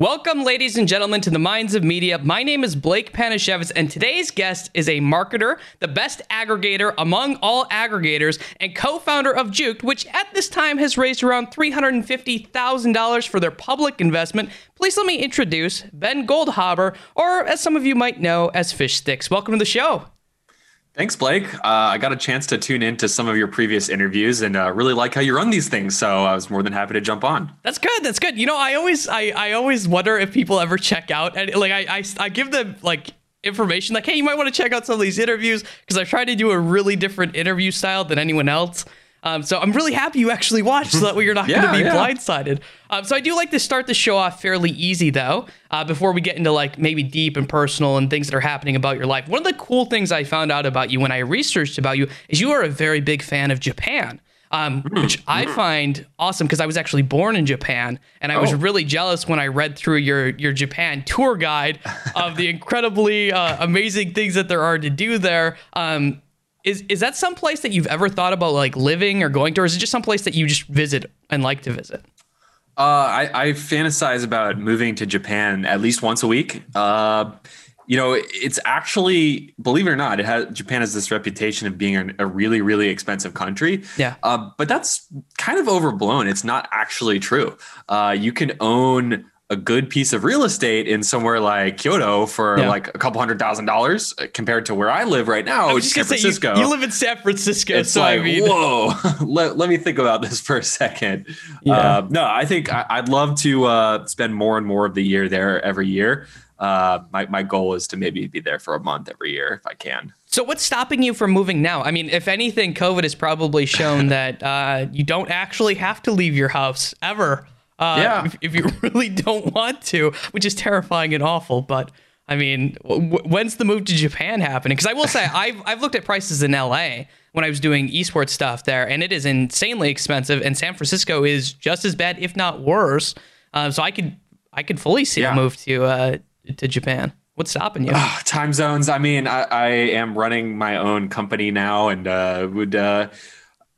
Welcome, ladies and gentlemen, to the Minds of Media. My name is Blake Panashevitz, and today's guest is a marketer, the best aggregator among all aggregators, and co founder of Juked, which at this time has raised around $350,000 for their public investment. Please let me introduce Ben Goldhaber, or as some of you might know as Fish Sticks. Welcome to the show. Thanks, Blake. Uh, I got a chance to tune into some of your previous interviews and uh, really like how you run these things. So I was more than happy to jump on. That's good. That's good. You know, I always, I, I always wonder if people ever check out and like I, I, I give them like information like, hey, you might want to check out some of these interviews because I try to do a really different interview style than anyone else. Um, so I'm really happy you actually watched, so that way you're not Yeah, going to be yeah. blindsided. Um, so I do like to start the show off fairly easy, though, uh, before we get into like maybe deep and personal and things that are happening about your life. One of the cool things I found out about you when I researched about you is you are a very big fan of Japan. Um, Hmm. which I find awesome because I was actually born in Japan, and I was Oh. really jealous when I read through your your Japan tour guide of the incredibly uh, amazing things that there are to do there. Um, is is that some place that you've ever thought about like living or going to, or is it just some place that you just visit and like to visit? Uh, I, I fantasize about moving to Japan at least once a week. Uh, you know, it's actually, believe it or not, it has Japan has this reputation of being a, a really, really expensive country. Yeah. Uh, but that's kind of overblown. It's not actually true. Uh, you can own a good piece of real estate in somewhere like Kyoto for Yeah. like a couple hundred thousand dollars uh, compared to where I live right now, which is San gonna you, Francisco. you live in San Francisco, it's so like I mean, whoa let, let me think about this for a second Yeah. uh, no i think I, i'd love to uh, spend more and more of the year there every year uh, my, my goal is to maybe be there for a month every year if i can So what's stopping you from moving now? I mean, if anything, COVID has probably shown that uh, you don't actually have to leave your house ever. Uh, Yeah. If, if you really don't want to, which is terrifying and awful. But I mean, w- when's the move to Japan happening? Because I will say, I've I've looked at prices in LA when I was doing esports stuff there, and it is insanely expensive. And San Francisco is just as bad, if not worse. Uh, so I could I could fully see a move to uh, to Japan. What's stopping you? Time zones i mean I, I am running my own company now and uh, would uh,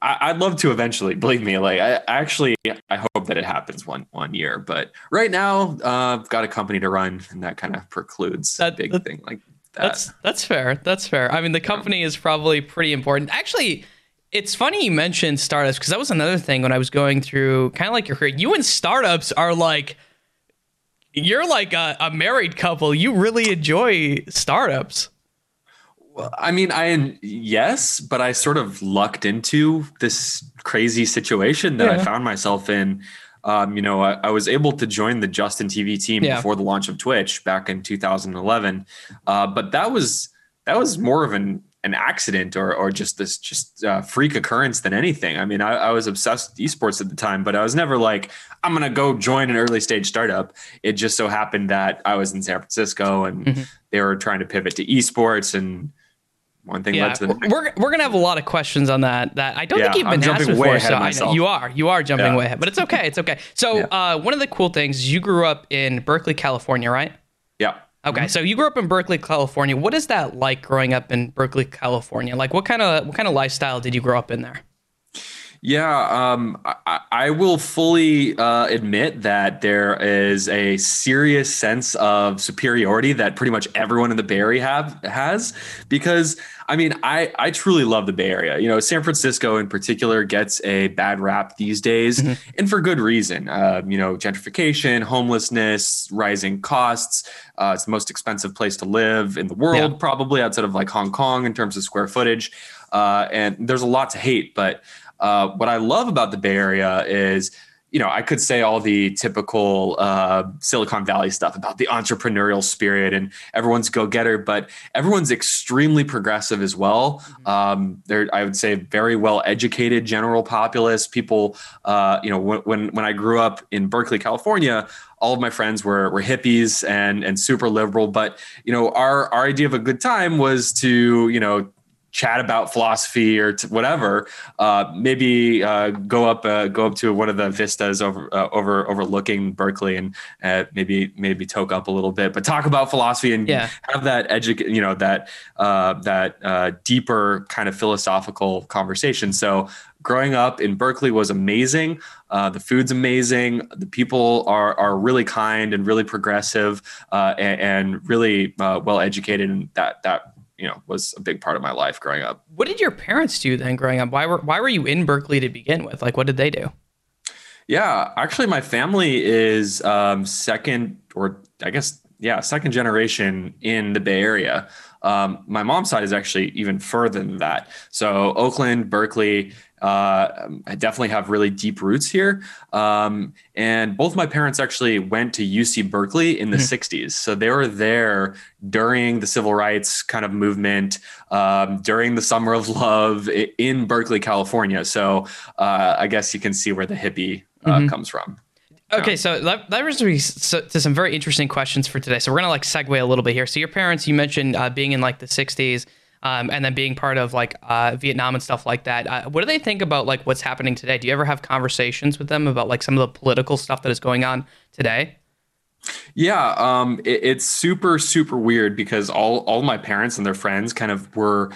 I, i'd love to eventually believe me like i I actually i hope that it happens one one year but right now uh, i've got a company to run and that kind of precludes That- a big that- thing like that That's that's fair. That's fair. I mean, the company is probably pretty important. Actually, it's funny you mentioned startups because that was another thing when I was going through kind of like your career. You and startups are like you're like a, a married couple. You really enjoy startups. Well, I mean, I yes, but I sort of lucked into this crazy situation that Yeah. I found myself in. Um, you know, I, I was able to join the Justin TV team Yeah. before the launch of Twitch back in 2011, uh, but that was that was more of an an accident or or just this just uh, freak occurrence than anything. I mean, I, I was obsessed with esports at the time, but I was never like I'm gonna go join an early stage startup. It just so happened that I was in San Francisco and Mhm. they were trying to pivot to esports and one thing Yeah, led to the next. we're we're gonna have a lot of questions on that. That I don't Yeah, think you've I'm been asked before. so you are you are jumping Yeah. way ahead, but it's okay. It's okay. So uh, one of the cool things you grew up in Berkeley, California, right? Yeah. Okay, so you grew up in Berkeley, California. What is that like growing up in Berkeley, California? Like, what kind of what kind of lifestyle did you grow up in there? Yeah, um, I, I will fully uh, admit that there is a serious sense of superiority that pretty much everyone in the Bay Area have has because I mean I I truly love the Bay Area. You know, San Francisco in particular gets a bad rap these days, Mhm. and for good reason. Uh, you know, gentrification, homelessness, rising costs. Uh, it's the most expensive place to live in the world, Yeah. probably outside of like Hong Kong in terms of square footage. Uh, and there's a lot to hate, but uh, what I love about the Bay Area is, you know, I could say all the typical uh, Silicon Valley stuff about the entrepreneurial spirit and everyone's go getter, but everyone's extremely progressive as well. Um, they're, I would say, very well educated general populace. People, uh, you know, when, when when I grew up in Berkeley, California, all of my friends were were hippies and and super liberal. But you know, our our idea of a good time was to you know chat about philosophy or t- whatever, uh, maybe uh, go up uh, go up to one of the vistas over uh, over overlooking Berkeley and uh, maybe maybe toke up a little bit, but talk about philosophy and Yeah. have that edu- you know that uh, that uh, deeper kind of philosophical conversation. So growing up in Berkeley was amazing. Uh, the food's amazing. The people are are really kind and really progressive uh, and, and really uh, well educated, and that that you know was a big part of my life growing up. What did your parents do then growing up? Why were why were you in Berkeley to begin with? Like what did they do? Yeah, actually, my family is um, second, or I guess, yeah, second generation in the Bay Area. Um, my mom's side is actually even further than that. So Oakland, Berkeley, uh, I definitely have really deep roots here. Um, and both my parents actually went to UC Berkeley in the 60s. So they were there during the civil rights kind of movement, um, during the summer of love in Berkeley, California. So uh, I guess you can see where the hippie uh, comes from. Okay, so that, that brings me to some very interesting questions for today. So we're gonna like segue a little bit here. So your parents, you mentioned uh, being in like the '60s, um, and then being part of like uh, Vietnam and stuff like that. Uh, what do they think about like what's happening today? Do you ever have conversations with them about like some of the political stuff that is going on today? Yeah, um, it, it's super super weird because all all my parents and their friends kind of were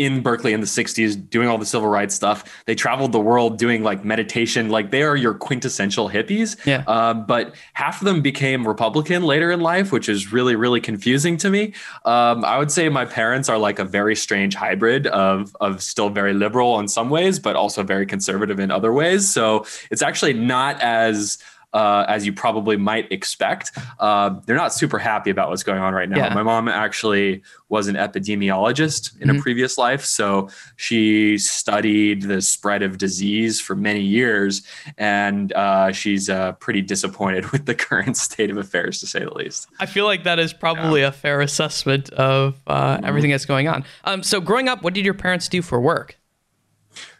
in Berkeley in the 60s doing all the civil rights stuff. They traveled the world doing like meditation. Like they are your quintessential hippies. Yeah. Um, but half of them became Republican later in life, which is really, really confusing to me. Um, I would say my parents are like a very strange hybrid of, of still very liberal in some ways, but also very conservative in other ways. So it's actually not as uh, as you probably might expect. Uh, they're not super happy about what's going on right now. Yeah. My mom actually was an epidemiologist in a previous life. So she studied the spread of disease for many years. And uh, she's uh, pretty disappointed with the current state of affairs, to say the least. I feel like that is probably a fair assessment of uh, everything that's going on. Um, so growing up, what did your parents do for work?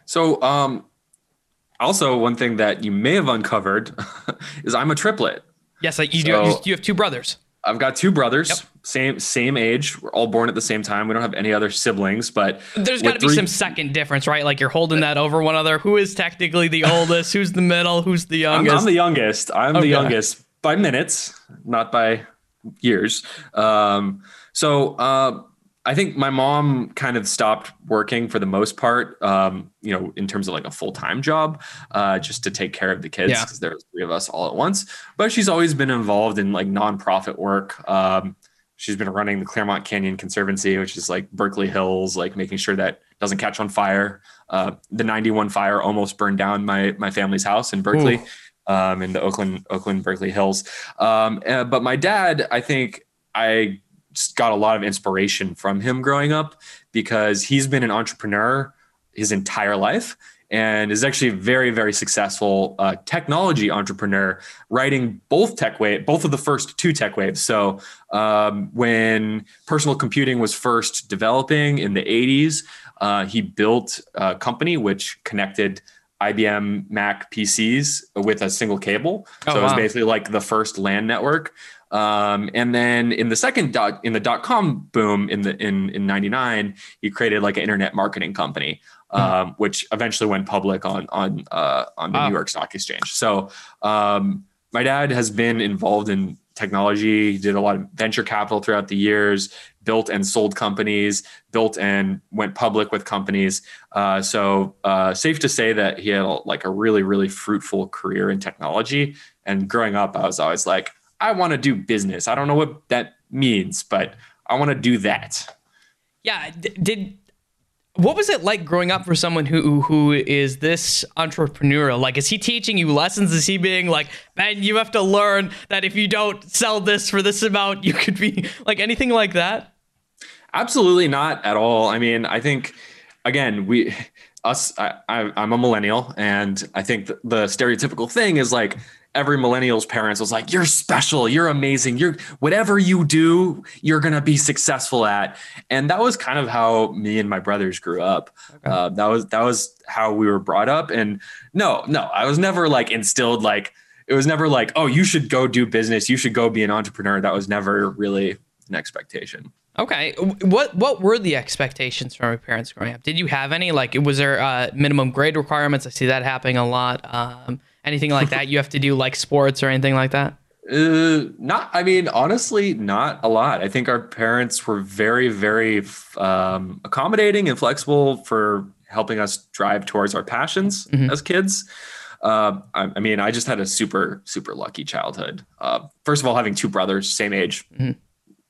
So, um, also, one thing that you may have uncovered is I'm a triplet. Yes, like you do. So- You, you have two brothers. I've got two brothers, Yep. same same age. We're all born at the same time. We don't have any other siblings, but there's got to be three- some second difference, right? Like you're holding that over one another. Who is technically the oldest? Who's the middle? Who's the I'm, youngest? I'm the youngest. I'm Okay. the youngest by minutes, not by years. Um, so uh, I think my mom kind of stopped working for the most part. Um, you know, in terms of like a full time job, uh, just to take care of the kids Yeah. because there's three of us all at once. But she's always been involved in like nonprofit work. Um, she's been running the Claremont Canyon Conservancy, which is like Berkeley Hills, like making sure that doesn't catch on fire. Uh, the 91 fire almost burned down my my family's house in Berkeley, um, in the Oakland Oakland Berkeley Hills. Um, uh, but my dad, I think I got a lot of inspiration from him growing up because he's been an entrepreneur his entire life and is actually a very very successful uh, technology entrepreneur writing both tech wave both of the first two tech waves so um, when personal computing was first developing in the 80s uh, he built a company which connected IBM Mac PCs with a single cable. Oh, so it was wow. basically like the first LAN network. Um, and then in the second dot in the dot com boom in the in in '99, he created like an internet marketing company, um, which eventually went public on on uh, on the Wow. New York Stock Exchange. So um, my dad has been involved in technology. He did a lot of venture capital throughout the years, built and sold companies, built and went public with companies. Uh, so uh, safe to say that he had like a really, really fruitful career in technology. And growing up, I was always like, I want to do business. I don't know what that means, but I want to do that. Yeah. Did what was it like growing up for someone who who is this entrepreneurial? Like, is he teaching you lessons? Is he being like, man, you have to learn that if you don't sell this for this amount, you could be like anything like that? Absolutely not at all. I mean, I think again, we us. I, I, I'm a millennial, and I think the, the stereotypical thing is like every millennial's parents was like, "You're special. You're amazing. You're whatever you do, you're gonna be successful at." And that was kind of how me and my brothers grew up. Uh, that was that was how we were brought up. And no, no, I was never like instilled like it was never like, "Oh, you should go do business. You should go be an entrepreneur." That was never really an expectation. Okay. What what were the expectations from your parents growing up? Did you have any? Like, was there uh, minimum grade requirements? I see that happening a lot. Um, anything like that you have to do, like sports or anything like that? Uh, not. I mean, honestly, not a lot. I think our parents were very, very um, accommodating and flexible for helping us drive towards our passions mm-hmm. as kids. Uh, I, I, mean, I just had a super, super lucky childhood. Uh, first of all, having two brothers, same age, mm-hmm.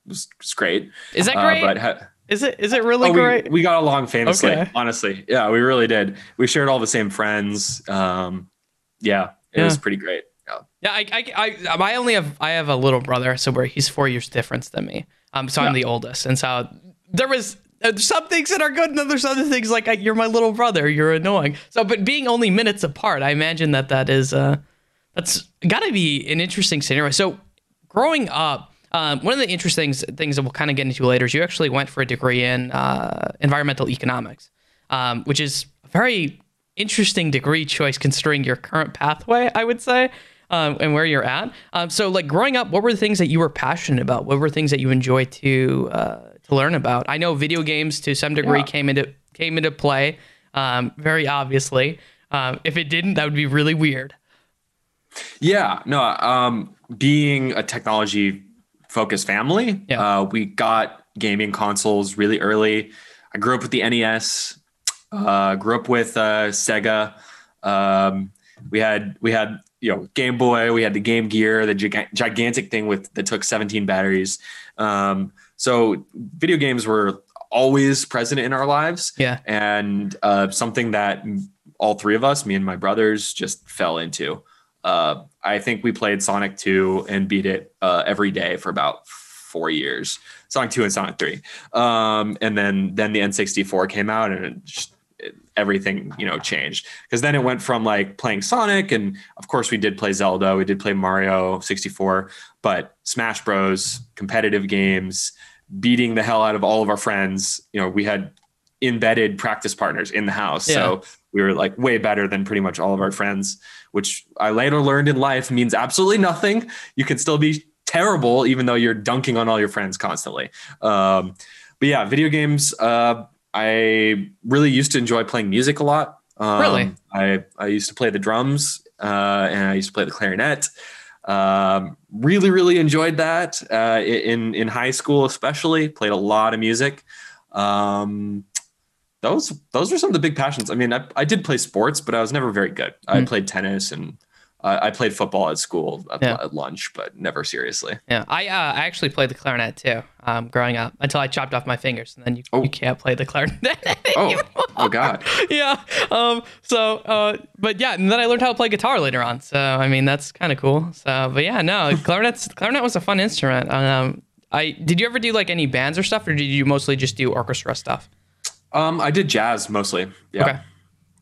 was, was, great. Is that uh, great? but ha- is it is it really oh, great? We, we, got along famously, okay. honestly. Yeah, we really did. We shared all the same friends. Um, yeah, it yeah. was pretty great. Yeah, yeah. I, I, I, I only have I have a little brother, so where he's four years difference than me. Um, so yeah. I'm the oldest, and so there was some things that are good, and then there's other things like you're my little brother, you're annoying. So, but being only minutes apart, I imagine that that is uh, that's got to be an interesting scenario. So, growing up, um, one of the interesting things that we'll kind of get into later is you actually went for a degree in uh, environmental economics, um, which is a very interesting degree choice considering your current pathway, I would say. Um, and where you're at. Um, so, like growing up, what were the things that you were passionate about? What were things that you enjoyed to uh, to learn about. I know video games to some degree yeah. came into came into play, um, very obviously. Um, if it didn't, that would be really weird. Yeah, no. Um, being a technology focused family, yeah. uh, we got gaming consoles really early. I grew up with the NES. Uh, grew up with uh, Sega. Um, we had we had you know Game Boy. We had the Game Gear, the gigantic thing with that took 17 batteries. Um, so video games were always present in our lives. Yeah. And uh, something that all three of us, me and my brothers, just fell into. Uh, I think we played Sonic 2 and beat it uh, every day for about four years. Sonic 2 and Sonic 3. Um, and then then the N64 came out and it just, everything you know changed because then it went from like playing Sonic and of course we did play Zelda, we did play Mario 64, but Smash Bros, competitive games, beating the hell out of all of our friends. You know, we had embedded practice partners in the house. Yeah. So we were like way better than pretty much all of our friends, which I later learned in life means absolutely nothing. You can still be terrible even though you're dunking on all your friends constantly. Um, but yeah, video games. Uh, I really used to enjoy playing music a lot. Um, really, I I used to play the drums uh, and I used to play the clarinet. Um, really, really enjoyed that uh, in in high school, especially. Played a lot of music. Um, those those are some of the big passions. I mean, I, I did play sports, but I was never very good. Mm. I hmm. played tennis and uh, I played football at school at, yeah. at, lunch, but never seriously. Yeah, I uh, I actually played the clarinet too, um, growing up until I chopped off my fingers, and then you, oh. you can't play the clarinet. oh, oh God. yeah. Um. So, uh, but yeah, and then I learned how to play guitar later on. So, I mean, that's kind of cool. So, but yeah, no, clarinet's clarinet was a fun instrument. Um, I did you ever do like any bands or stuff, or did you mostly just do orchestra stuff? Um, I did jazz mostly. Yeah. Okay.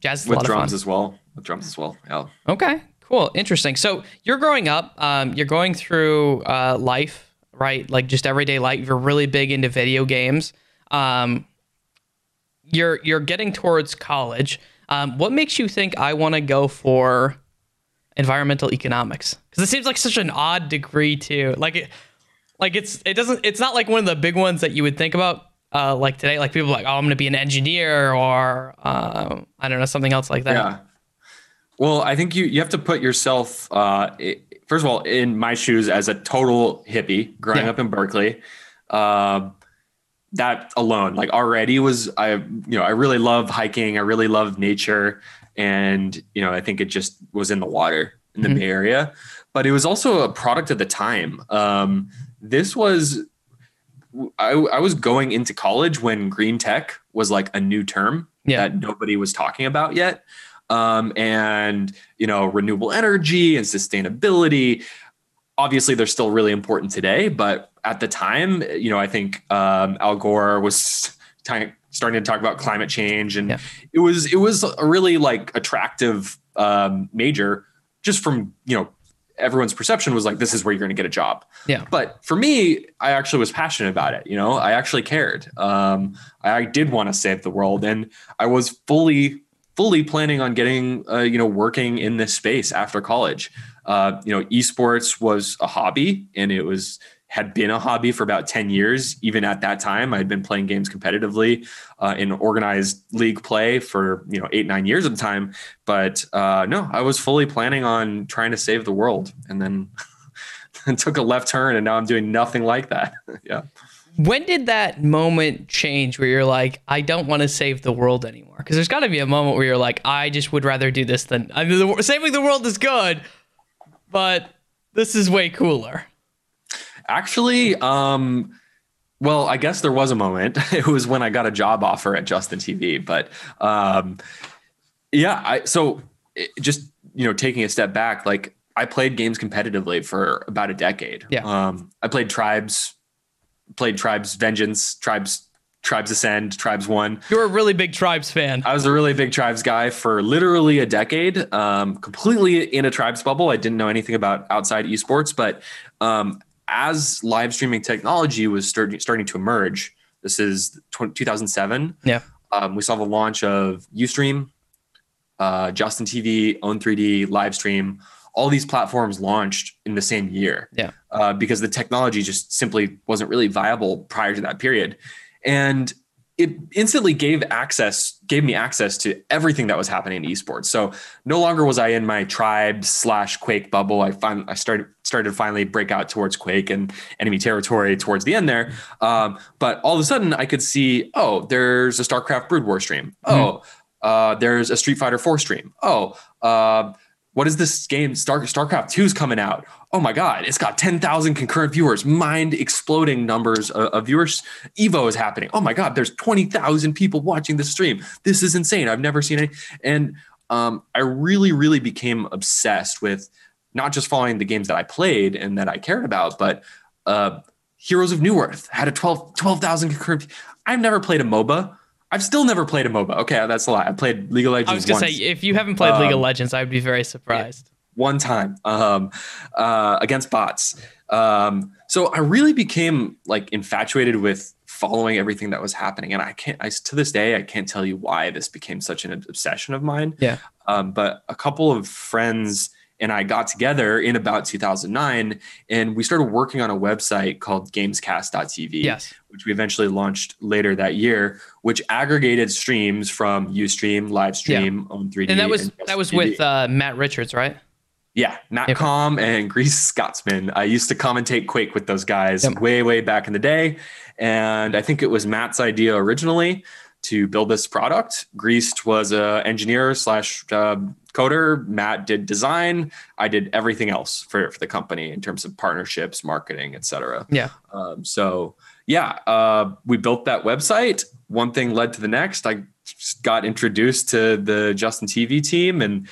Jazz with drums as well. With drums as well. Yeah. Okay. Cool, interesting. So you're growing up, um, you're going through uh, life, right? Like just everyday life. You're really big into video games. Um, you're you're getting towards college. Um, what makes you think I want to go for environmental economics? Because it seems like such an odd degree to like it. Like it's it doesn't it's not like one of the big ones that you would think about uh, like today. Like people like oh I'm going to be an engineer or uh, I don't know something else like that. Yeah. Well, I think you you have to put yourself uh, first of all in my shoes as a total hippie growing yeah. up in Berkeley. Uh, that alone, like already, was I you know I really love hiking. I really love nature, and you know I think it just was in the water in the mm-hmm. Bay Area. But it was also a product of the time. Um, this was I, I was going into college when green tech was like a new term yeah. that nobody was talking about yet um, and you know renewable energy and sustainability. Obviously they're still really important today but at the time you know i think um, al gore was t- starting to talk about climate change and yeah. it was it was a really like attractive um, major just from you know everyone's perception was like this is where you're going to get a job. Yeah. But for me i actually was passionate about it you know? I actually cared. Um, i did want to save the world and i was fully fully planning on getting uh, you know working in this space after college. Uh, you know, esports was a hobby, and it was had been a hobby for about 10 years. Even at that time, I'd been playing games competitively uh, in organized league play for, you know, eight, nine years at the time. But uh, no, I was fully planning on trying to save the world. And then took a left turn and now I'm doing nothing like that. yeah. When did that moment change where you're like, I don't want to save the world anymore? Because there's got to be a moment where you're like, I just would rather do this than I mean, the, saving the world is good, but this is way cooler. Actually, um, well, I guess there was a moment. It was when I got a job offer at Justin TV. But um, yeah, I so it, just you know taking a step back, like I played games competitively for about a decade. Yeah. Um, I played Tribes, played Tribes Vengeance, Tribes Tribes Ascend, Tribes One. You're a really big Tribes fan. I was a really big Tribes guy for literally a decade. Um, completely in a Tribes bubble. I didn't know anything about outside esports, but um, as live streaming technology was starting starting to emerge, this is 2007. Yeah, um, we saw the launch of UStream, uh, Justin TV, Own3D, Livestream. All these platforms launched in the same year. Yeah, uh, because the technology just simply wasn't really viable prior to that period, and it instantly gave access gave me access to everything that was happening in esports. So no longer was i in my tribe slash quake bubble. I find i started started to finally break out towards quake and enemy territory towards the end there. Um, but all of a sudden i could see oh there's a starcraft brood war stream. Oh mm-hmm. uh, there's a street fighter 4 stream. Oh uh, what is this game? Star StarCraft 2 is coming out. Oh my God, it's got 10,000 concurrent viewers, mind exploding numbers of, of, viewers. Evo is happening. Oh my God, there's 20,000 people watching the stream. This is insane. I've never seen any. And um, I really, really became obsessed with not just following the games that I played and that I cared about, but uh, Heroes of Newerth had a 12,000 12, concurrent. I've never played a MOBA. I've still never played a MOBA. Okay, that's a lie. I played League of Legends. I was gonna once. say if you haven't played um, League of um, Legends, I would be very surprised. One time um, uh, against bots. Um, so I really became like infatuated with following everything that was happening, and I can't. I to this day I can't tell you why this became such an obsession of mine. Yeah. Um, but a couple of friends and I got together in about 2009 and we started working on a website called gamescast.tv, yes. which we eventually launched later that year, which aggregated streams from Ustream, Livestream, yeah. Own3D. And that was and that was with uh, Matt Richards, right? Yeah, Natcom Com and Grease Scotsman. I used to commentate Quake with those guys yep. way, way back in the day. And I think it was Matt's idea originally to build this product. Greased was a engineer slash uh, coder. Matt did design. I did everything else for, for the company in terms of partnerships, marketing, etc. Yeah. Um, so yeah, uh, we built that website. One thing led to the next. I got introduced to the Justin TV team, and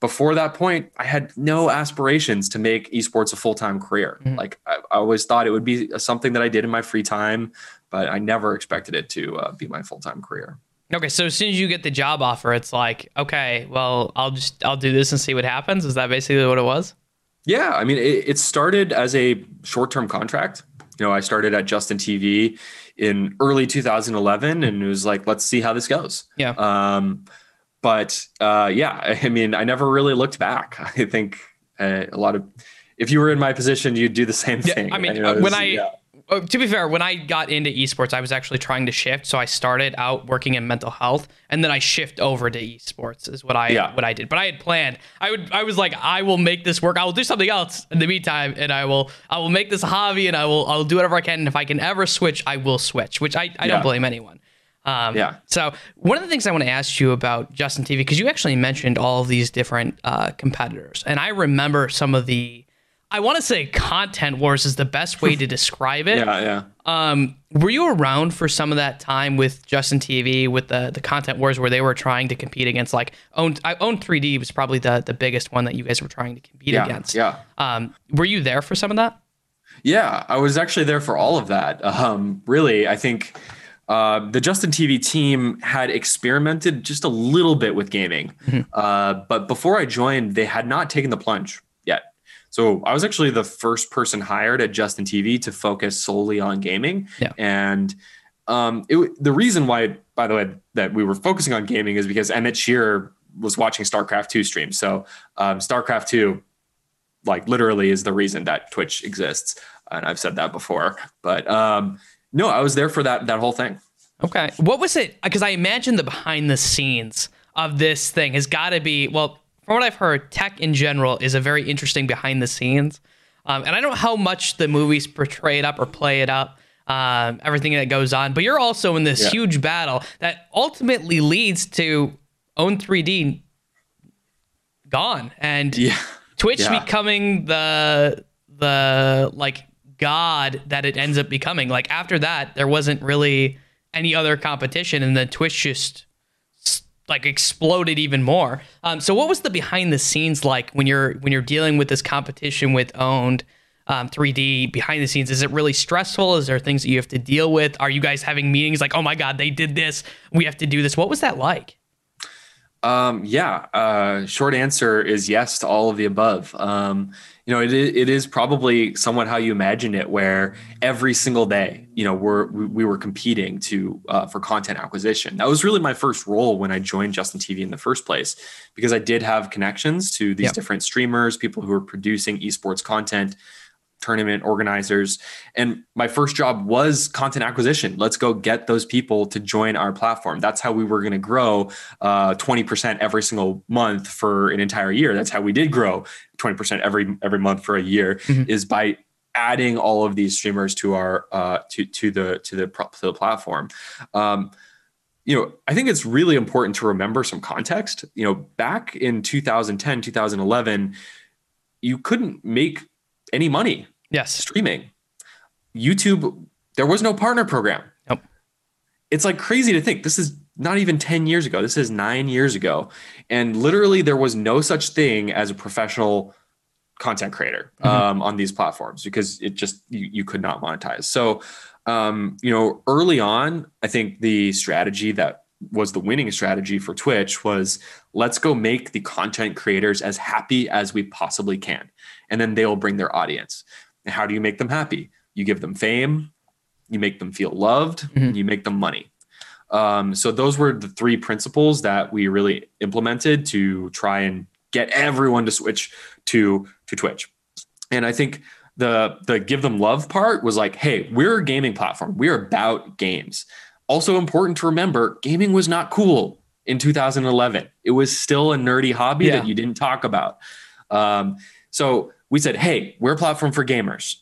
before that point, I had no aspirations to make esports a full time career. Mm-hmm. Like I, I, always thought it would be something that I did in my free time, but I never expected it to uh, be my full time career. Okay, so as soon as you get the job offer, it's like, okay, well, I'll just I'll do this and see what happens. Is that basically what it was? Yeah, I mean, it, it started as a short term contract. You know, I started at Justin TV in early 2011, and it was like, let's see how this goes. Yeah. Um, but uh, yeah, I mean, I never really looked back. I think uh, a lot of if you were in my position, you'd do the same thing. Yeah, I mean, uh, when I yeah. Oh, to be fair, when I got into esports, I was actually trying to shift. So I started out working in mental health, and then I shift over to esports is what I yeah. what I did. But I had planned. I would I was like, I will make this work. I will do something else in the meantime, and I will I will make this a hobby, and I will I'll do whatever I can. And if I can ever switch, I will switch. Which I I yeah. don't blame anyone. Um, yeah. So one of the things I want to ask you about Justin TV because you actually mentioned all of these different uh, competitors, and I remember some of the I want to say content wars is the best way to describe it. yeah, yeah. Um, were you around for some of that time with Justin TV with the the content wars where they were trying to compete against like own I Own3D was probably the the biggest one that you guys were trying to compete yeah, against. Yeah. Um, were you there for some of that? Yeah, I was actually there for all of that. Um, really, I think uh, the Justin TV team had experimented just a little bit with gaming, mm-hmm. uh, but before I joined, they had not taken the plunge. So I was actually the first person hired at Justin TV to focus solely on gaming. Yeah. And um, it, the reason why, by the way, that we were focusing on gaming is because Emmett Shear was watching StarCraft 2 streams. So um, StarCraft 2, like literally, is the reason that Twitch exists. and I've said that before. But um, no, I was there for that that whole thing. Okay, what was it? Because I imagine the behind the scenes of this thing has got to be well. From what I've heard, tech in general is a very interesting behind the scenes, um, and I don't know how much the movies portray it up or play it up. Um, everything that goes on, but you're also in this Yeah. huge battle that ultimately leads to Own3D gone and Yeah. Twitch Yeah. becoming the the like god that it ends up becoming. Like after that, there wasn't really any other competition, and then Twitch just like exploded even more. Um, so what was the behind the scenes like when you're when you're dealing with this competition with owned? Um, 3D behind the scenes is it really stressful? Is there things that you have to deal with? Are you guys having meetings like, oh my god, they did this, we have to do this? What was that like? Um, yeah. Uh, short answer is yes to all of the above. Um, you know, it is, it is probably somewhat how you imagine it, where every single day, you know, we're we, we were competing to uh, for content acquisition. That was really my first role when I joined Justin TV in the first place, because I did have connections to these Yep. different streamers, people who were producing esports content tournament organizers. And my first job was content acquisition. Let's go get those people to join our platform. That's how we were going to grow uh, 20% every single month for an entire year. That's how we did grow 20% every every month for a year Mhm. is by adding all of these streamers to our uh, to to the to the to the platform. Um, you know, I think it's really important to remember some context. You know, back in 2010, 2011, you couldn't make any money Yes. streaming. YouTube, there was no partner program. Nope. It's like crazy to think this is not even 10 years ago. This is nine years ago. And literally, there was no such thing as a professional content creator Mhm. um, on these platforms because it just, you, you could not monetize. So, um, you know, early on, I think the strategy that was the winning strategy for Twitch was let's go make the content creators as happy as we possibly can. And then they'll bring their audience. And how do you make them happy? You give them fame, you make them feel loved, Mhm. and you make them money. Um, so those were the three principles that we really implemented to try and get everyone to switch to to Twitch. And I think the the give them love part was like, hey, we're a gaming platform. We're about games. Also important to remember, gaming was not cool in 2011. It was still a nerdy hobby Yeah. that you didn't talk about. Um, so we said, hey, we're a platform for gamers.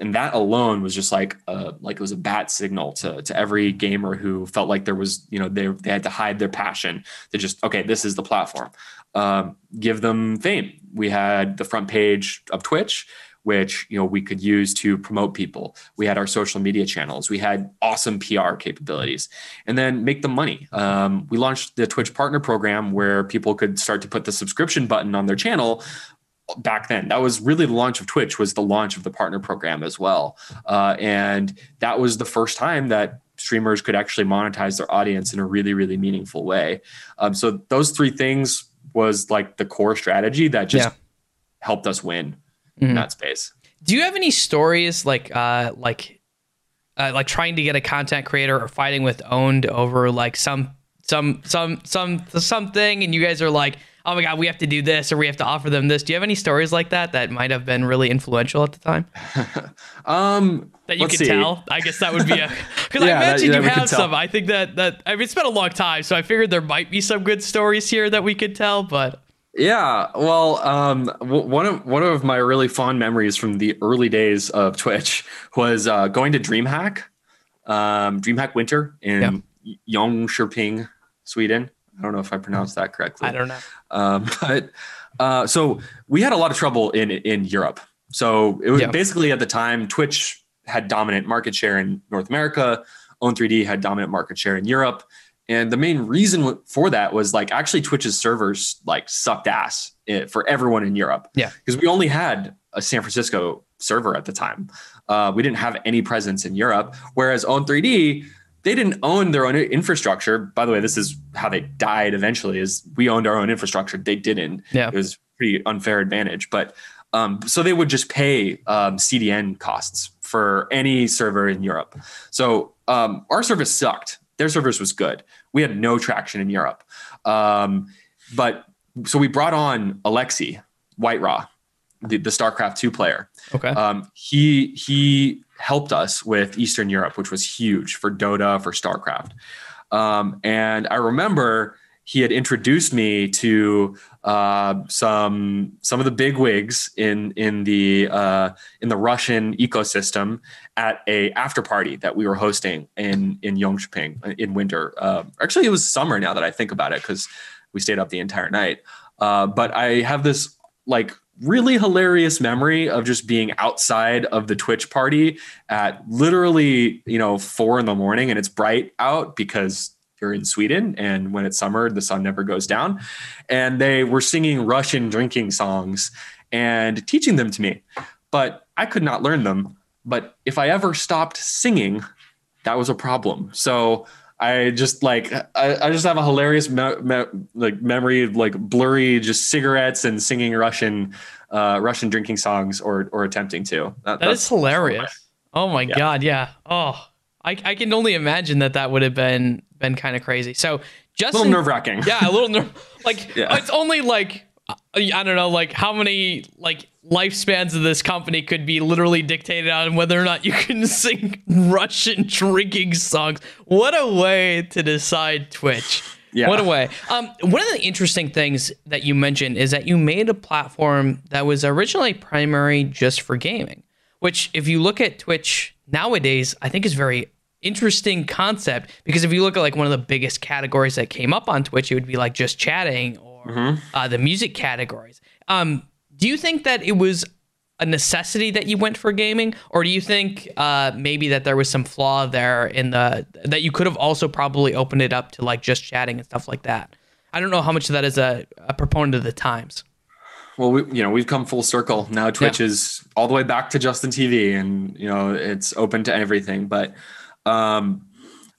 And that alone was just like a, like it was a bat signal to, to every gamer who felt like there was, you know, they, they had to hide their passion to just, okay, this is the platform. Um, give them fame. We had the front page of Twitch, which, you know, we could use to promote people. We had our social media channels. We had awesome PR capabilities and then make them money. Um, we launched the Twitch partner program where people could start to put the subscription button on their channel back then that was really the launch of twitch was the launch of the partner program as well uh, and that was the first time that streamers could actually monetize their audience in a really really meaningful way um, so those three things was like the core strategy that just Yeah. helped us win Mhm. in that space Do you have any stories like uh like uh, like trying to get a content creator or fighting with owned over like some some some some something and you guys are like oh my god we have to do this or we have to offer them this. Do you have any stories like that that might have been really influential at the time? Um that you could see. tell? I guess that would be a because i Yeah, that- imagine that you we have some. I think that that i mean it's been a long time so i figured there might be some good stories here that we could tell but Yeah, well, um, w- one of one of my really fond memories from the early days of Twitch was uh, going to DreamHack, um, DreamHack Winter in Jönköping, Sweden. I don't know if I pronounced that correctly. i don't know Um, but uh, so we had a lot of trouble in in Europe. So it was Yeah. basically at the time Twitch had dominant market share in North America. Own3D had dominant market share in Europe. And the main reason for that was like actually Twitch's servers like sucked ass eh, for everyone in Europe. Yeah. Because we only had a San Francisco server at the time. Uh, we didn't have any presence in Europe. Whereas Own3D, they didn't own their own infrastructure. By the way, this is how they died eventually is we owned our own infrastructure. They didn't. Yeah. It was pretty unfair advantage. But um, so they would just pay um, CDN costs for any server in Europe. So um, our service sucked. Their service was good. We had no traction in Europe. Um, but so we brought on Alexi White-Ra, the, the StarCraft two player. Okay. Um, he he helped us with Eastern Europe, which was huge for Dota for StarCraft. Um, and I remember he had introduced me to uh, some some of the big wigs in in the uh, in the Russian ecosystem at a after party that we were hosting in in Jönköping in winter. Uh, actually, it was summer now that I think about it because we stayed up the entire night. Uh, but I have this like really hilarious memory of just being outside of the Twitch party at literally you know four in the morning and it's bright out because you're in Sweden and when it's summer the sun never goes down. And they were singing Russian drinking songs and teaching them to me. But I could not learn them. But if I ever stopped singing that was a problem. So I just like I, I just have a hilarious me- me- like memory of like blurry just cigarettes and singing Russian uh, Russian drinking songs or or attempting to. That, that is hilarious. Oh my yeah. god, yeah. Oh, I I can only imagine that that would have been been kind of crazy. So just a little nerve wracking. Yeah, a little nerve. Like yeah. it's only like I don't know, like how many like lifespans of this company could be literally dictated on whether or not you can sing Russian drinking songs. What a way to decide Twitch. Yeah. What a way. Um, one of the interesting things that you mentioned is that you made a platform that was originally primary just for gaming, which, if you look at Twitch nowadays, I think is very interesting concept because if you look at like one of the biggest categories that came up on Twitch, it would be like just chatting mm-hmm. uh, the music categories. Um, do you think that it was a necessity that you went for gaming, or do you think uh, maybe that there was some flaw there in the that you could have also probably opened it up to like just chatting and stuff like that? I don't know how much of that is a, a proponent of the times. Well, we, you know, we've come full circle now. Twitch yeah. is all the way back to Justin TV, and you know, it's open to everything. But, um,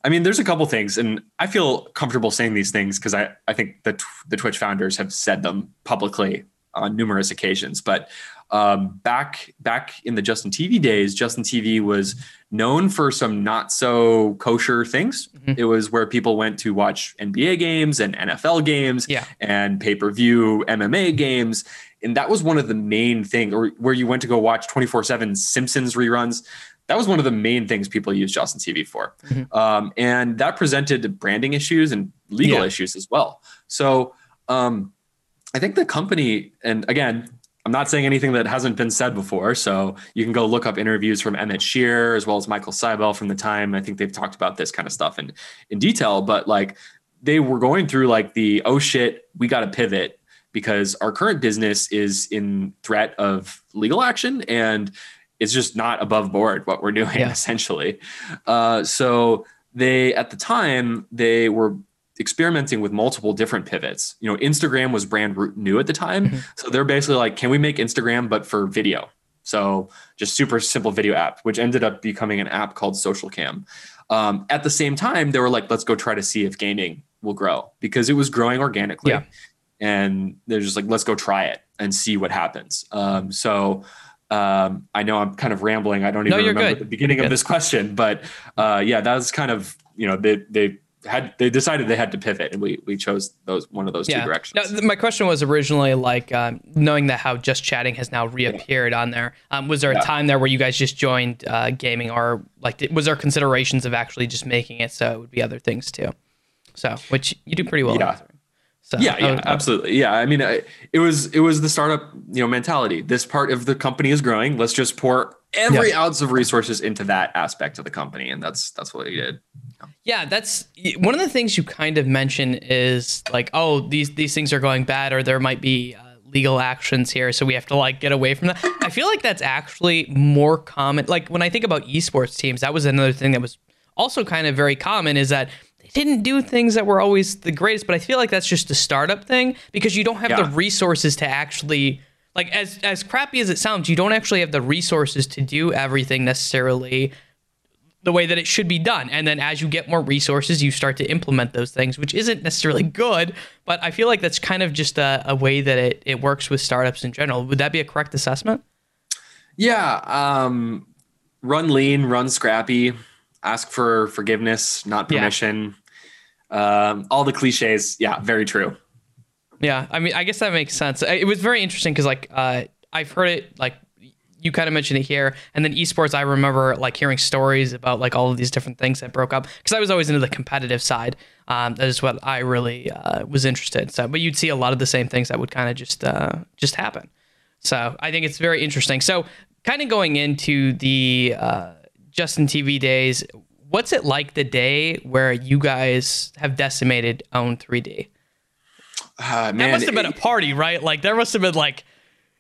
I mean, there's a couple things, and I feel comfortable saying these things because I, I think the the Twitch founders have said them publicly on numerous occasions. But um, back back in the Justin TV days, Justin TV was known for some not so kosher things. Mm-hmm. It was where people went to watch NBA games and NFL games yeah. and pay per view MMA games. And that was one of the main things, or where you went to go watch 24 7 Simpsons reruns. That was one of the main things people used Justin TV for. Mm-hmm. Um, and that presented branding issues and legal yeah. issues as well. So um, I think the company, and again, I'm not saying anything that hasn't been said before. So you can go look up interviews from Emmett Shear as well as Michael Seibel from the time. I think they've talked about this kind of stuff in, in detail, but like they were going through like the, oh shit, we got to pivot because our current business is in threat of legal action and it's just not above board what we're doing yeah. essentially. Uh, so they, at the time, they were experimenting with multiple different pivots. You know, Instagram was brand new at the time. Mm-hmm. So they're basically like, can we make Instagram but for video? So just super simple video app, which ended up becoming an app called Socialcam. Um, at the same time, they were like, let's go try to see if gaming will grow because it was growing organically. Yeah. And they're just like, let's go try it and see what happens. Um, so um, I know I'm kind of rambling. I don't even no, remember good. the beginning of this question, but uh, yeah, was kind of, you know, they, they had they decided they had to pivot and we we chose those one of those yeah. two directions now, my question was originally like um, knowing that how just chatting has now reappeared yeah. on there um, was there a yeah. time there where you guys just joined uh, gaming or like was there considerations of actually just making it so it would be other things too so which you do pretty well yeah. So, yeah, yeah, absolutely. Yeah, I mean, it was it was the startup, you know, mentality. This part of the company is growing. Let's just pour every yeah. ounce of resources into that aspect of the company, and that's that's what we did. Yeah, that's one of the things you kind of mention is like, oh, these these things are going bad, or there might be uh, legal actions here, so we have to like get away from that. I feel like that's actually more common. Like when I think about esports teams, that was another thing that was also kind of very common is that didn't do things that were always the greatest. But I feel like that's just a startup thing because you don't have yeah. the resources to actually like as as crappy as it sounds, you don't actually have the resources to do everything necessarily the way that it should be done. And then as you get more resources, you start to implement those things, which isn't necessarily good, but I feel like that's kind of just a, a way that it, it works with startups in general. Would that be a correct assessment? Yeah. Um, run lean, run scrappy, ask for forgiveness, not permission. Yeah. Um, all the cliches. Yeah, very true. Yeah. I mean, I guess that makes sense. It was very interesting because, like, uh, I've heard it like you kind of mentioned it here, and then esports. I remember like hearing stories about like all of these different things that broke up because I was always into the competitive side. Um, that is what I really uh, was interested. So, but you'd see a lot of the same things that would kind of just uh, just happen. So I think it's very interesting. So, kind of going into the uh, Justin TV days, what's it like the day where you guys have decimated Own3D? Uh, man, that must have been it- a party, right? Like there must have been like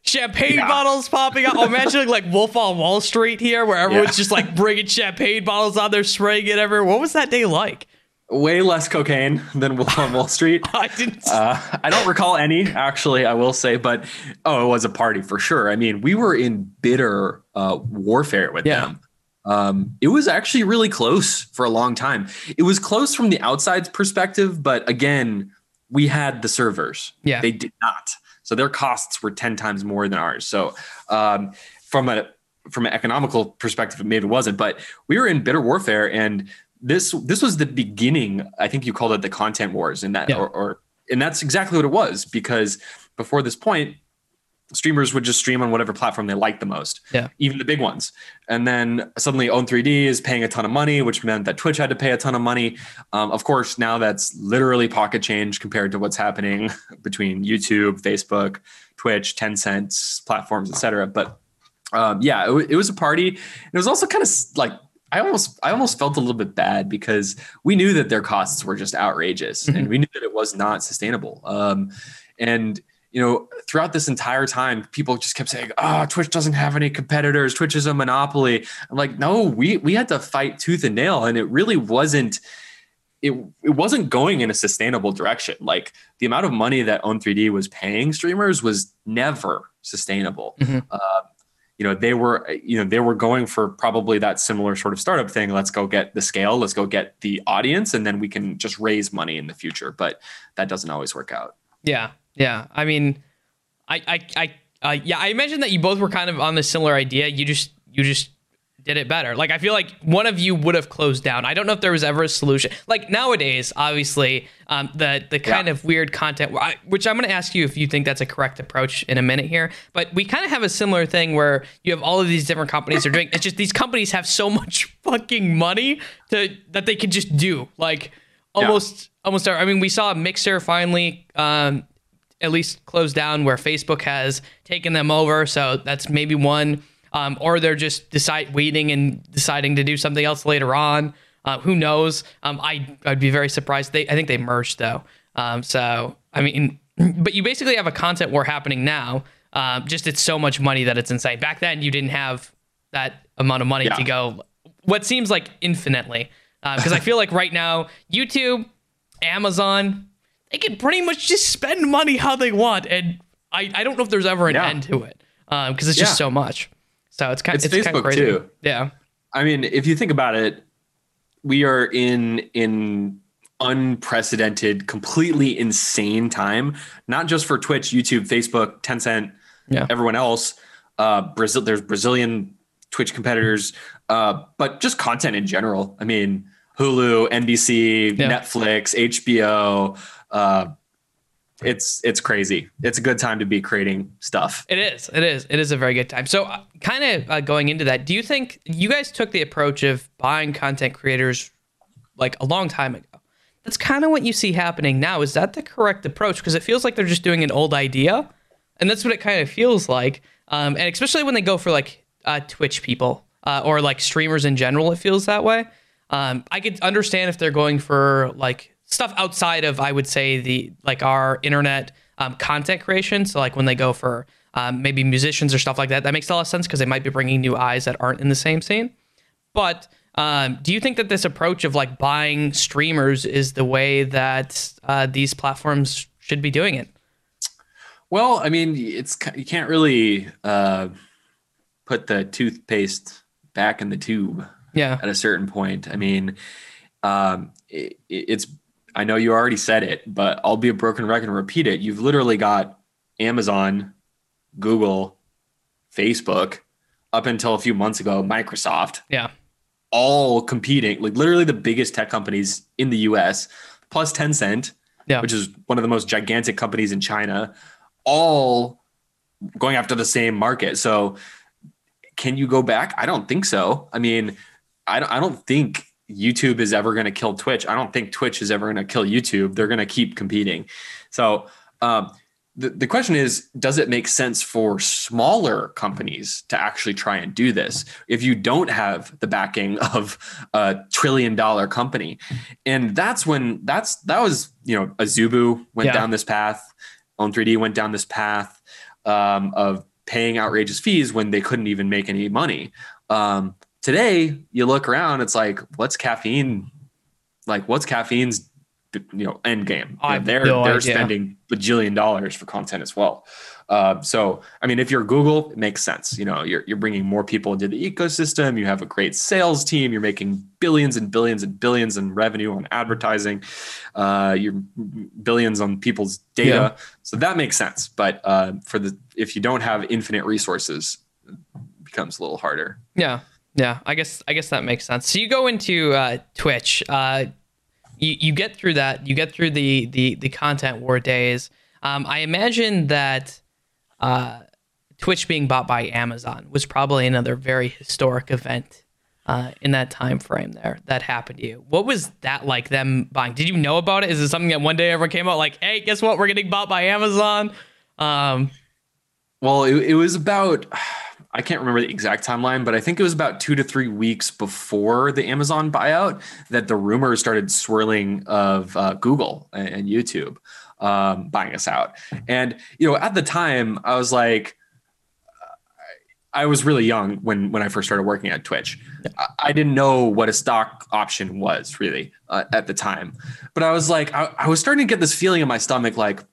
champagne Yeah. bottles popping out. Oh, imagine like Wolf on Wall Street here, where everyone's Yeah. just like bringing champagne bottles out there, spraying it everywhere. What was that day like? way less cocaine than Wolf on Wall Street. I didn't. Uh, I don't recall any, actually, I will say, but oh, it was a party for sure. I mean, we were in bitter uh, warfare with Yeah. them. Um, it was actually really close for a long time. It was close from the outside's perspective, but again, we had the servers. Yeah. They did not. So their costs were 10 times more than ours. So um, from a from an economical perspective, maybe it wasn't, but we were in bitter warfare and this this was the beginning. I think you called it the content wars, and that Yeah. or, or and that's exactly what it was because before this point, streamers would just stream on whatever platform they liked the most, Yeah. even the big ones. And then suddenly Own3D is paying a ton of money, which meant that Twitch had to pay a ton of money. Um, of course, now that's literally pocket change compared to what's happening between YouTube, Facebook, Twitch, Tencent platforms, etc. But um, yeah, it, it was a party. It was also kind of like I almost I almost felt a little bit bad because we knew that their costs were just outrageous, and we knew that it was not sustainable. Um, and you know, throughout this entire time, people just kept saying, "Oh, Twitch doesn't have any competitors. Twitch is a monopoly." I'm like, "No, we we had to fight tooth and nail, and it really wasn't." It, it wasn't going in a sustainable direction. Like the amount of money that Own3D was paying streamers was never sustainable. Mhm. Uh, you know, they were you know they were going for probably that similar sort of startup thing. Let's go get the scale. Let's go get the audience, and then we can just raise money in the future. But that doesn't always work out. Yeah, yeah. I mean, I, I, I, uh, yeah. I imagine that you both were kind of on this similar idea. You just, you just did it better. Like I feel like one of you would have closed down. I don't know if there was ever a solution. Like nowadays, obviously, um, the the kind Yeah. of weird content, which I'm going to ask you if you think that's a correct approach in a minute here. But we kind of have a similar thing where you have all of these different companies are doing. It's just these companies have so much fucking money to that they can just do like almost almost. I mean, we saw Mixer finally. Um, at least closed down where Facebook has taken them over. So that's maybe one. Um, or they're just decide waiting and deciding to do something else later on. Uh, who knows? Um, I I'd be very surprised. They I think they merged though. Um, so I mean, but you basically have a content war happening now. Um, just it's so much money that it's insane. Back then you didn't have that amount of money Yeah. to go. What seems like infinitely. Because I feel like right now YouTube, Amazon, they can pretty much just spend money how they want, and I, I don't know if there's ever an Yeah. end to it because it's just Yeah. so much. So it's kind It's it's, kind of Facebook crazy. too. Yeah, I mean, if you think about it, we are in in unprecedented, completely insane time. Not just for Twitch, YouTube, Facebook, Tencent, Yeah. everyone else. Uh, Brazil, there's Brazilian Twitch competitors, uh, but just content in general. I mean, Hulu, NBC, Yeah. Netflix, HBO. Uh, it's it's crazy. It's a good time to be creating stuff. it is. It is. It is a very good time. So, uh, kind of uh, going into that, do you think you guys took the approach of buying content creators like a long time ago? That's kind of what you see happening now. Is that the correct approach? Because it feels like they're just doing an old idea, and that's what it kind of feels like. Um, and especially when they go for like uh, Twitch people uh, or like streamers in general, it feels that way. Um, I could understand if they're going for like stuff outside of, I would say the like our internet um, content creation. So like when they go for um, maybe musicians or stuff like that, that makes a lot of sense because they might be bringing new eyes that aren't in the same scene. But um, do you think that this approach of like buying streamers is the way that uh, these platforms should be doing it? Well, I mean, it's you can't really uh, put the toothpaste back in the tube Yeah. at a certain point. I mean, um, it, it's. I know you already said it, but I'll be a broken record and repeat it. You've literally got Amazon, Google, Facebook, up until a few months ago, Microsoft, Yeah. all competing, like literally the biggest tech companies in the US, plus Tencent, Yeah. which is one of the most gigantic companies in China, all going after the same market. So can you go back? I don't think so. I mean, I don't, I don't think YouTube is ever going to kill Twitch. I don't think Twitch is ever going to kill YouTube. They're going to keep competing. So um, the, the question is does it make sense for smaller companies to actually try and do this if you don't have the backing of a trillion dollar company and that's when that's that was you know azubu went yeah. down this path own 3d went down this path um, of paying outrageous fees when they couldn't even make any money um, today you look around it's like what's caffeine like what's caffeine's you know end game. You know, they're no they're idea. spending bajillion dollars for content as well. Uh, so I mean, if you're Google, it makes sense. You know, you're you're bringing more people into the ecosystem. You have a great sales team. You're making billions and billions and billions in revenue on advertising. Uh, you're billions on people's data. Yeah. So that makes sense. But uh, for the if you don't have infinite resources, it becomes a little harder. Yeah. Yeah, I guess I guess that makes sense. So you go into uh, Twitch. Uh, you, you get through that. You get through the the the content war days. Um, I imagine that uh, Twitch being bought by Amazon was probably another very historic event uh, in that time frame there that happened to you. What was that like? Them buying? Did you know about it? Is it something that one day ever came out? Like, hey, guess what? We're getting bought by Amazon. Um, well, it, it was about I can't remember the exact timeline, but I think it was about two to three weeks before the Amazon buyout that the rumors started swirling of uh, Google and, and YouTube um, buying us out. And you know, at the time, I was like, I was really young when when I first started working at Twitch. I, I didn't know what a stock option was really uh, at the time, but I was like, I, I was starting to get this feeling in my stomach, like.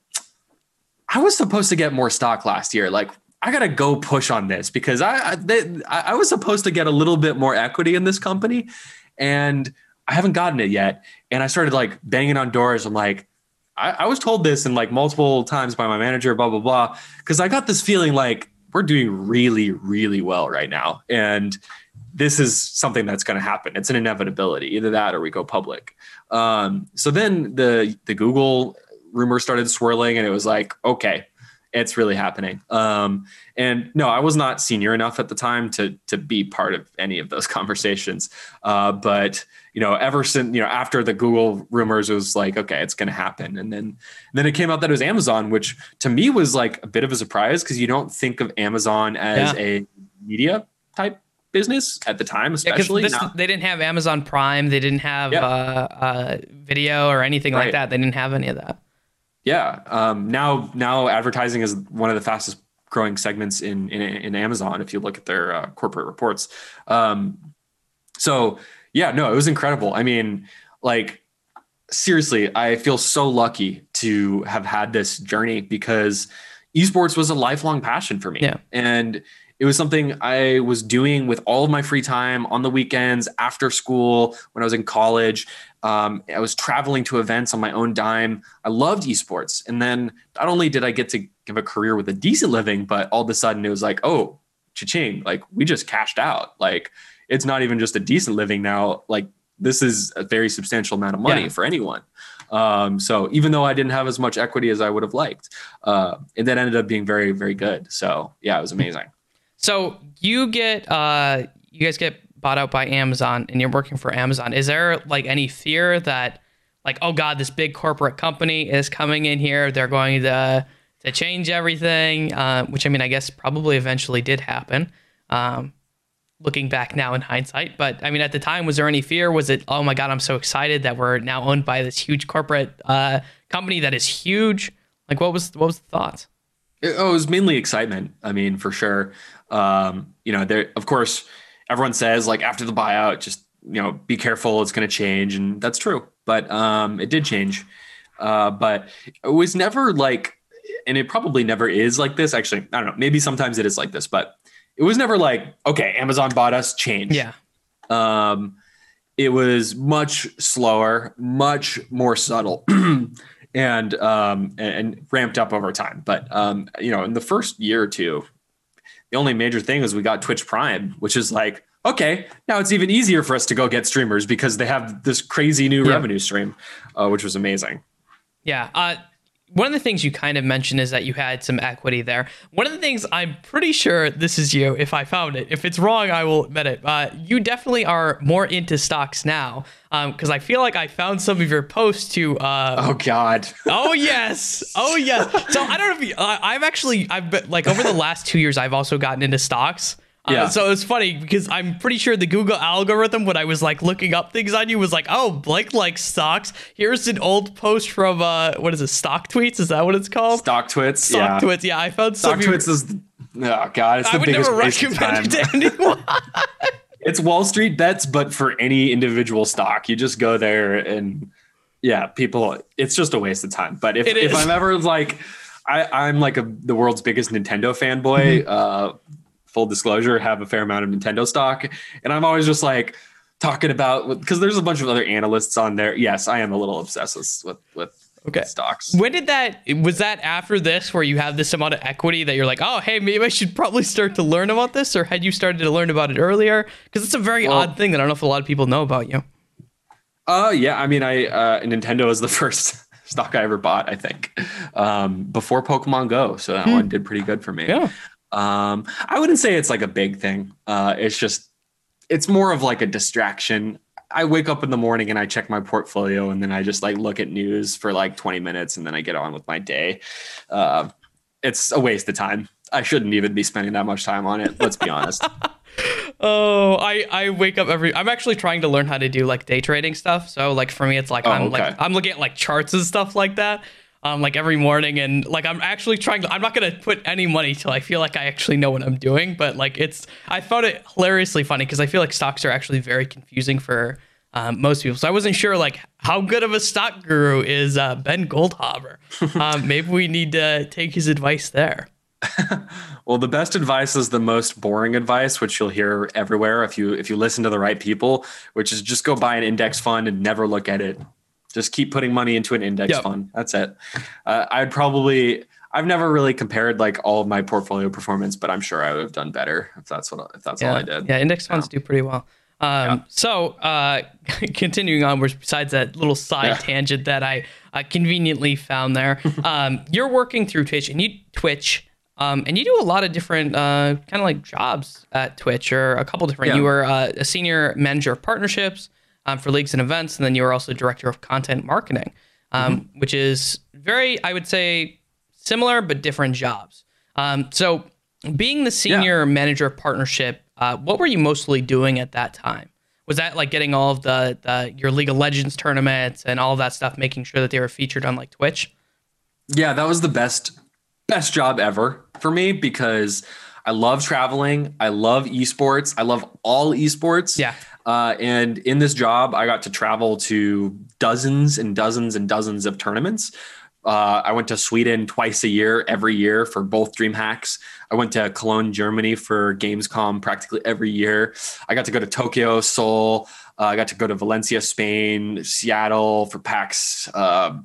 I was supposed to get more stock last year. Like, I gotta go push on this because I I, they, I was supposed to get a little bit more equity in this company, and I haven't gotten it yet. And I started like banging on doors. I'm like, I, I was told this and like multiple times by my manager, blah blah blah, because I got this feeling like we're doing really really well right now, and this is something that's going to happen. It's an inevitability, either that or we go public. Um, so then the the Google rumor started swirling, and it was like, okay, it's really happening. Um, and no, I was not senior enough at the time to to be part of any of those conversations. Uh, but you know, ever since you know after the Google rumors, it was like, okay, it's going to happen. And then and then it came out that it was Amazon, which to me was like a bit of a surprise because you don't think of Amazon as yeah. a media type business at the time, especially. Yeah, this, they didn't have Amazon Prime, they didn't have uh, uh, video or anything right. like that. They didn't have any of that. Yeah. Um, now, now advertising is one of the fastest growing segments in in, in Amazon. If you look at their uh, corporate reports, um, so yeah, no, it was incredible. I mean, like seriously, I feel so lucky to have had this journey because esports was a lifelong passion for me. Yeah. And it was something I was doing with all of my free time on the weekends, after school, when I was in college. Um, I was traveling to events on my own dime. I loved esports. And then not only did I get to give a career with a decent living, but all of a sudden it was like, oh, cha-ching, like we just cashed out. Like it's not even just a decent living now. Like this is a very substantial amount of money yeah. for anyone. Um, so even though I didn't have as much equity as I would have liked, uh, it then ended up being very, very good. So yeah, it was amazing. So you get uh, you guys get bought out by Amazon, and you're working for Amazon. Is there like any fear that like oh god, this big corporate company is coming in here, they're going to to change everything? Uh, which I mean, I guess probably eventually did happen. Um, looking back now in hindsight, but I mean, at the time, was there any fear? Was it oh my god, I'm so excited that we're now owned by this huge corporate uh, company that is huge? Like, what was what was the thoughts? It, oh, it was mainly excitement. I mean, for sure. Um, you know, there of course everyone says like after the buyout, just you know, be careful, it's going to change, and that's true. But um, it did change. Uh, but it was never like, and it probably never is like this. Actually, I don't know. Maybe sometimes it is like this, but it was never like, okay, Amazon bought us, change. Yeah. Um, it was much slower, much more subtle. and um, and, and ramped up over time. But um, you know, in the first year or two, the only major thing is we got Twitch Prime, which is like, okay, now it's even easier for us to go get streamers because they have this crazy new yeah. revenue stream, uh, which was amazing. Yeah. Uh, one of the things you kind of mentioned is that you had some equity there. One of the things I'm pretty sure this is you, if I found it. If it's wrong, I will admit it. Uh, you definitely are more into stocks now, because um, I feel like I found some of your posts to. Uh, oh God. oh yes. Oh yes. So I don't know if you, uh, I've actually I've been like over the last two years I've also gotten into stocks. Uh, yeah. so it's funny because I'm pretty sure the Google algorithm, when I was like looking up things on you, was like, "Oh, Blake likes stocks." Here's an old post from uh, what is it? Stock tweets? Is that what it's called? Stock tweets. Stock yeah. twits. Yeah, I found stock twits is. Oh God, it's the I biggest waste of time. It to anyone. it's Wall Street bets, but for any individual stock, you just go there and yeah, people. It's just a waste of time. But if if I'm ever like. I, am like a, the world's biggest Nintendo fanboy. Mm-hmm. Uh, full disclosure, have a fair amount of Nintendo stock. And I'm always just like talking about because there's a bunch of other analysts on there. Yes, I am a little obsessed with with okay stocks. When did that was that after this where you have this amount of equity that you're like, oh hey, maybe I should probably start to learn about this, or had you started to learn about it earlier? Because it's a very well, odd thing that I don't know if a lot of people know about you. Uh yeah, I mean I uh Nintendo is the first stock I ever bought, I think. Um before Pokemon Go. So that hmm. one did pretty good for me. Yeah. Um, I wouldn't say it's like a big thing. Uh, it's just, it's more of like a distraction. I wake up in the morning and I check my portfolio and then I just like look at news for like 20 minutes and then I get on with my day. Uh, it's a waste of time. I shouldn't even be spending that much time on it. Let's be honest. oh, I I wake up every. I'm actually trying to learn how to do like day trading stuff. So like for me, it's like oh, I'm okay. like I'm looking at like charts and stuff like that um, like every morning and like i'm actually trying to i'm not going to put any money till i feel like i actually know what i'm doing but like it's i found it hilariously funny because i feel like stocks are actually very confusing for um, most people. So i wasn't sure like how good of a stock guru is uh, ben goldhaber. Um, maybe we need to take his advice there. Well the best advice is the most boring advice which you'll hear everywhere if you if you listen to the right people which is just go buy an index fund and never look at it just keep putting money into an index yep. fund. That's it. Uh, I'd probably. I've never really compared like all of my portfolio performance, but I'm sure I would have done better if that's what if that's yeah. all I did. Yeah, index funds yeah. do pretty well. Um, yeah. So, uh, continuing on, besides that little side yeah. tangent that I uh, conveniently found there, um, you're working through Twitch and you Twitch, um, and you do a lot of different uh, kind of like jobs at Twitch, or a couple different. You were uh, a senior manager of partnerships um, for leagues and events, and then you were also director of content marketing, um, mm-hmm. which is very, I would say, similar but different jobs. Um, so, being the senior yeah. manager of partnership, uh, what were you mostly doing at that time? Was that like getting all of the, the your League of Legends tournaments and all of that stuff, making sure that they were featured on like Twitch? Yeah, that was the best best job ever for me because I love traveling. I love esports. I love all esports. Yeah. Uh, and in this job, I got to travel to dozens and dozens and dozens of tournaments. Uh, I went to Sweden twice a year, every year for both DreamHacks. I went to Cologne, Germany for Gamescom practically every year. I got to go to Tokyo, Seoul. Uh, I got to go to Valencia, Spain, Seattle for PAX, uh,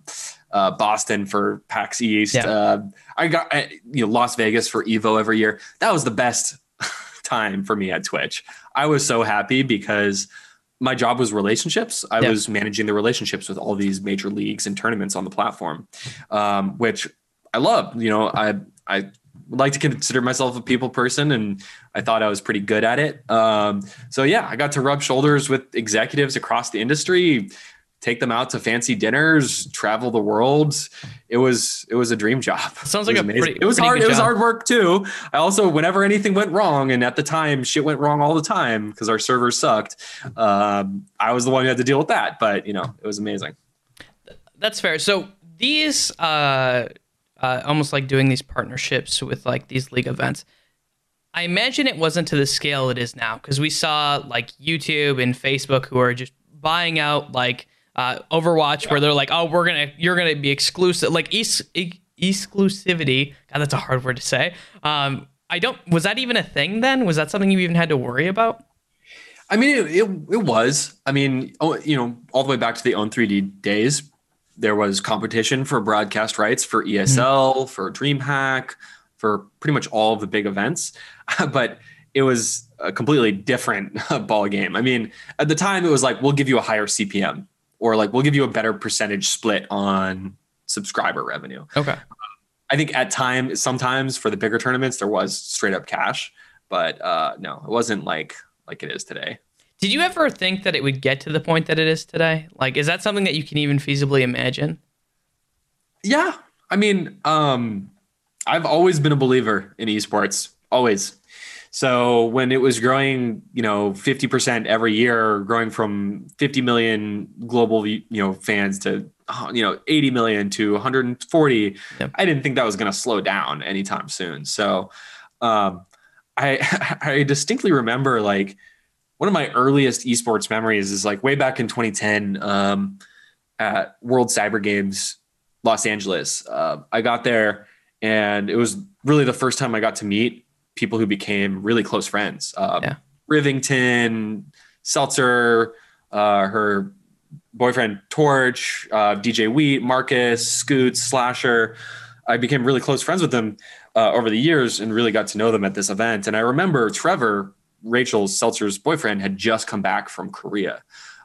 uh, Boston for PAX East. Yeah. Uh, I got you know Las Vegas for Evo every year. That was the best time for me at Twitch. I was so happy because my job was relationships. I yeah. was managing the relationships with all these major leagues and tournaments on the platform, um, which I love. You know, I I like to consider myself a people person, and I thought I was pretty good at it. Um, so yeah, I got to rub shoulders with executives across the industry, take them out to fancy dinners, travel the world. It was it was a dream job. Sounds like a amazing. pretty. It was pretty hard. It was hard work too. I also, whenever anything went wrong, and at the time, shit went wrong all the time because our servers sucked. Um, I was the one who had to deal with that. But you know, it was amazing. That's fair. So these, uh, uh, almost like doing these partnerships with like these league events. I imagine it wasn't to the scale it is now because we saw like YouTube and Facebook who are just buying out like uh, Overwatch, yeah. where they're like, oh, we're gonna, you're gonna be exclusive, like ex- ex- exclusivity. God, that's a hard word to say. Um, I don't. Was that even a thing then? Was that something you even had to worry about? I mean, it, it, it was. I mean, oh, you know, all the way back to the Own3D days, there was competition for broadcast rights for ESL, mm-hmm. for DreamHack, for pretty much all of the big events. but it was a completely different ball game. I mean, at the time, it was like, we'll give you a higher CPM or like we'll give you a better percentage split on subscriber revenue. Okay. I think at times, sometimes for the bigger tournaments, there was straight up cash, but uh, no, it wasn't like like it is today. Did you ever think that it would get to the point that it is today? Like, is that something that you can even feasibly imagine? Yeah, I mean, um, I've always been a believer in esports, always. So when it was growing, you know, 50% every year, growing from 50 million global, you know, fans to, uh, you know, 80 million to 140, yep. I didn't think that was going to slow down anytime soon. So um, I, I distinctly remember like one of my earliest esports memories is like way back in 2010 um, at World Cyber Games, Los Angeles. Uh, I got there and it was really the first time I got to meet people who became really close friends. Um, yeah. Rivington, Seltzer, uh, her boyfriend Torch, uh, DJ Wheat, Marcus, Scoots, Slasher. I became really close friends with them uh, over the years and really got to know them at this event. And I remember Trevor, Rachel's Seltzer's boyfriend, had just come back from Korea.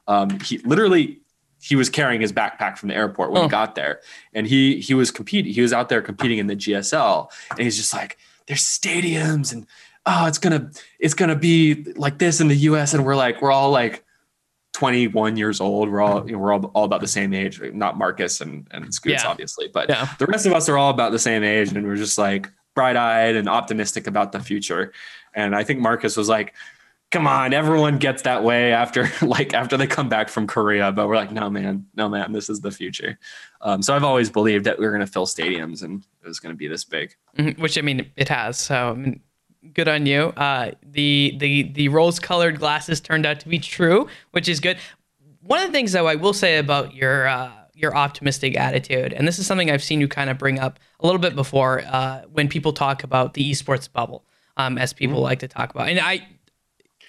Um, he literally he was carrying his backpack from the airport when oh. he got there, and he he was competing. He was out there competing in the GSL, and he's just like, there's stadiums and oh, it's gonna it's gonna be like this in the U.S. And we're like we're all like 21 years old. We're all you know, we're all, all about the same age. Not Marcus and and Scoots, yeah. obviously, but yeah. the rest of us are all about the same age, and we're just like bright eyed and optimistic about the future. And I think Marcus was like, come on, everyone gets that way after like after they come back from Korea. But we're like, no, man, no, man, this is the future. Um, so I've always believed that we are going to fill stadiums and it was going to be this big. Mm-hmm, which I mean, it has. So I mean, good on you. Uh, the the the rose colored glasses turned out to be true, which is good. One of the things though I will say about your uh, your optimistic attitude, and this is something I've seen you kind of bring up a little bit before uh, when people talk about the esports bubble, um, as people mm-hmm. like to talk about, and I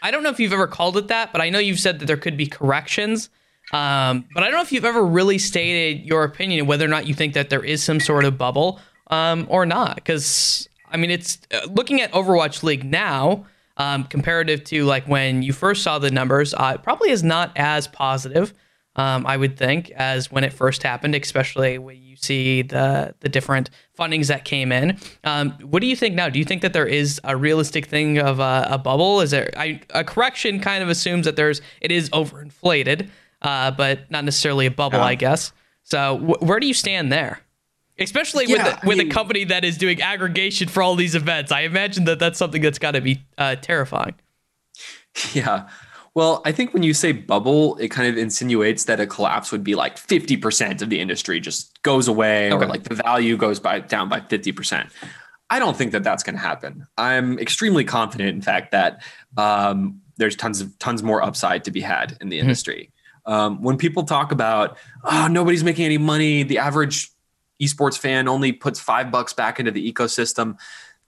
I don't know if you've ever called it that, but I know you've said that there could be corrections. Um, but I don't know if you've ever really stated your opinion whether or not you think that there is some sort of bubble um, or not. Because I mean, it's uh, looking at Overwatch League now, um, comparative to like when you first saw the numbers, uh, it probably is not as positive um, I would think, as when it first happened, especially when see the the different fundings that came in. Um, what do you think now? Do you think that there is a realistic thing of a, a bubble? Is there I, a correction? Kind of assumes that there's it is overinflated, uh, but not necessarily a bubble, I guess. So wh- where do you stand there? Especially yeah, with the, with mean, a company that is doing aggregation for all these events, I imagine that that's something that's got to be uh, terrifying. Yeah. Well, I think when you say bubble, it kind of insinuates that a collapse would be like 50% of the industry just goes away okay. or like the value goes by down by 50%. I don't think that that's going to happen. I'm extremely confident, in fact, that um, there's tons of tons more upside to be had in the mm-hmm. industry. Um, when people talk about, oh, nobody's making any money, the average esports fan only puts five bucks back into the ecosystem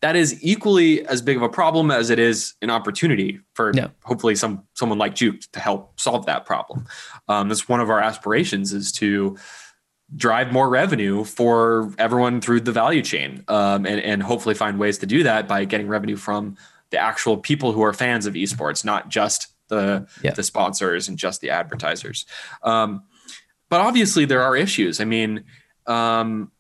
that is equally as big of a problem as it is an opportunity for yeah. hopefully some someone like Juked to help solve that problem. Um, that's one of our aspirations is to drive more revenue for everyone through the value chain, um, and and hopefully find ways to do that by getting revenue from the actual people who are fans of esports, not just the yeah. the sponsors and just the advertisers. Um, but obviously, there are issues. I mean. Um,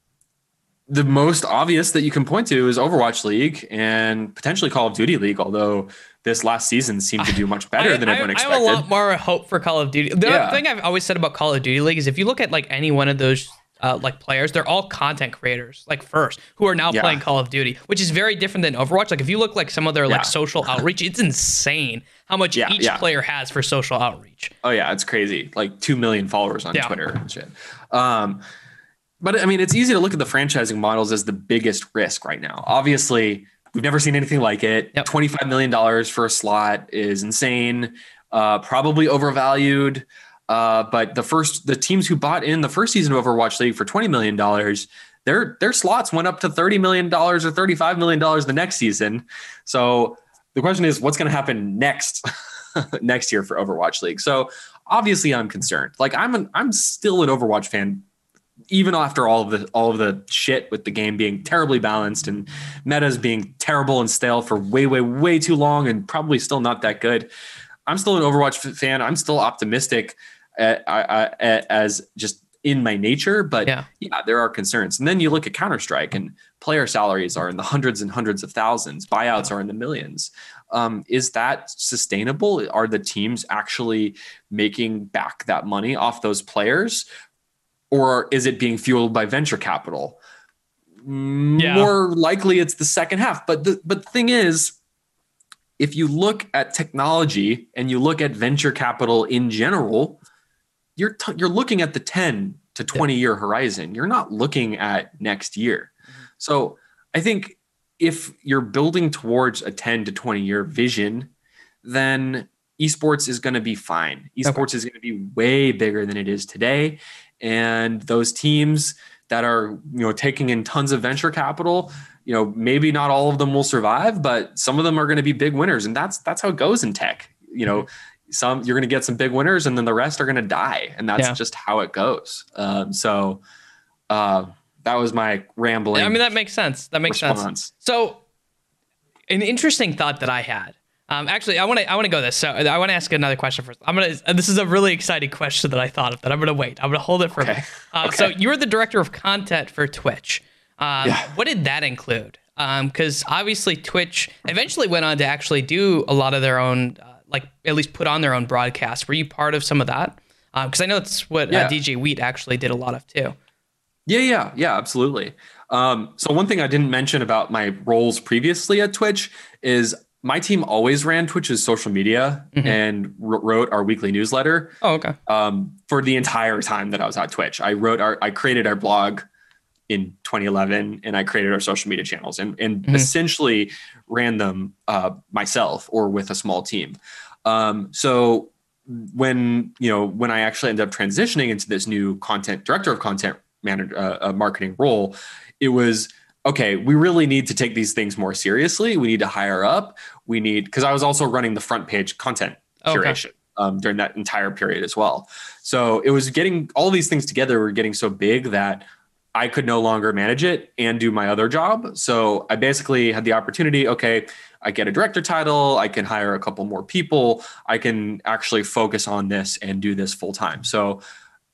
the most obvious that you can point to is Overwatch League and potentially Call of Duty League, although this last season seemed to do much better I, than everyone expected. I have a lot more hope for Call of Duty. The yeah. thing I've always said about Call of Duty League is if you look at like any one of those uh, like players, they're all content creators, like first, who are now yeah. playing Call of Duty, which is very different than Overwatch. Like if you look like some of their yeah. like social outreach, it's insane how much yeah, each player has for social outreach. Oh yeah, it's crazy. Like two million followers on Twitter and shit. Um, but I mean, it's easy to look at the franchising models as the biggest risk right now. Obviously, we've never seen anything like it. Yep. $25 million for a slot is insane, uh, probably overvalued. Uh, but the first, the teams who bought in the first season of Overwatch League for $20 million, their, their slots went up to $30 million or $35 million the next season. So the question is, what's going to happen next, next year for Overwatch League? So obviously I'm concerned. Like I'm an, I'm still an Overwatch fan even after all of the all of the shit with the game being terribly balanced and metas being terrible and stale for way way way too long and probably still not that good i'm still an overwatch fan i'm still optimistic at, uh, at, as just in my nature, but Yeah. yeah. there are concerns. And then you look at Counter Strike, and player salaries are in the hundreds and hundreds of thousands. Buyouts are in the millions. Um, is that sustainable? Are the teams actually making back that money off those players, or is it being fueled by venture capital? Yeah. More likely, it's the second half. But the but the thing is, if you look at technology and you look at venture capital in general, you're t- you're looking at the 10 to 20 year horizon. You're not looking at next year. Mm-hmm. So I think if you're building towards a 10 to 20 year vision, then esports is going to be fine. Esports is going to be way bigger than it is today, and those teams that are you know taking in tons of venture capital you know maybe not all of them will survive but some of them are going to be big winners and that's that's how it goes in tech you know some you're going to get some big winners and then the rest are going to die and that's Yeah. just how it goes um, so uh, that was my rambling I mean, that makes sense. That makes sense. So, an interesting thought that I had. Um, actually, I want to I want to go this. So I want to ask another question first. I'm gonna. This is a really exciting question that I thought of. That I'm gonna wait. I'm gonna hold it for. a Okay. minute. Uh, So you were the director of content for Twitch. Um, Yeah. What did that include? Because obviously Twitch eventually went on to actually do a lot of their own, uh, like at least put on their own broadcasts. Were you part of some of that? Because I know it's what uh, DJ Wheat actually did a lot of too. Yeah, yeah, yeah, absolutely. Um, so one thing I didn't mention about my roles previously at Twitch is my team always ran Twitch's social media Mhm. and wr- wrote our weekly newsletter Oh, okay. um, for the entire time that I was at Twitch. I wrote our, I created our blog in 2011, and I created our social media channels, and and Mhm. essentially ran them uh, myself or with a small team. Um, so when you know when I actually ended up transitioning into this new content director of content manager uh, marketing role, it was okay. We really need to take these things more seriously. We need to hire up. We need because I was also running the front page content Okay. curation um, during that entire period as well. So it was getting all these things together were getting so big that I could no longer manage it and do my other job. So I basically had the opportunity okay, I get a director title, I can hire a couple more people, I can actually focus on this and do this full time. So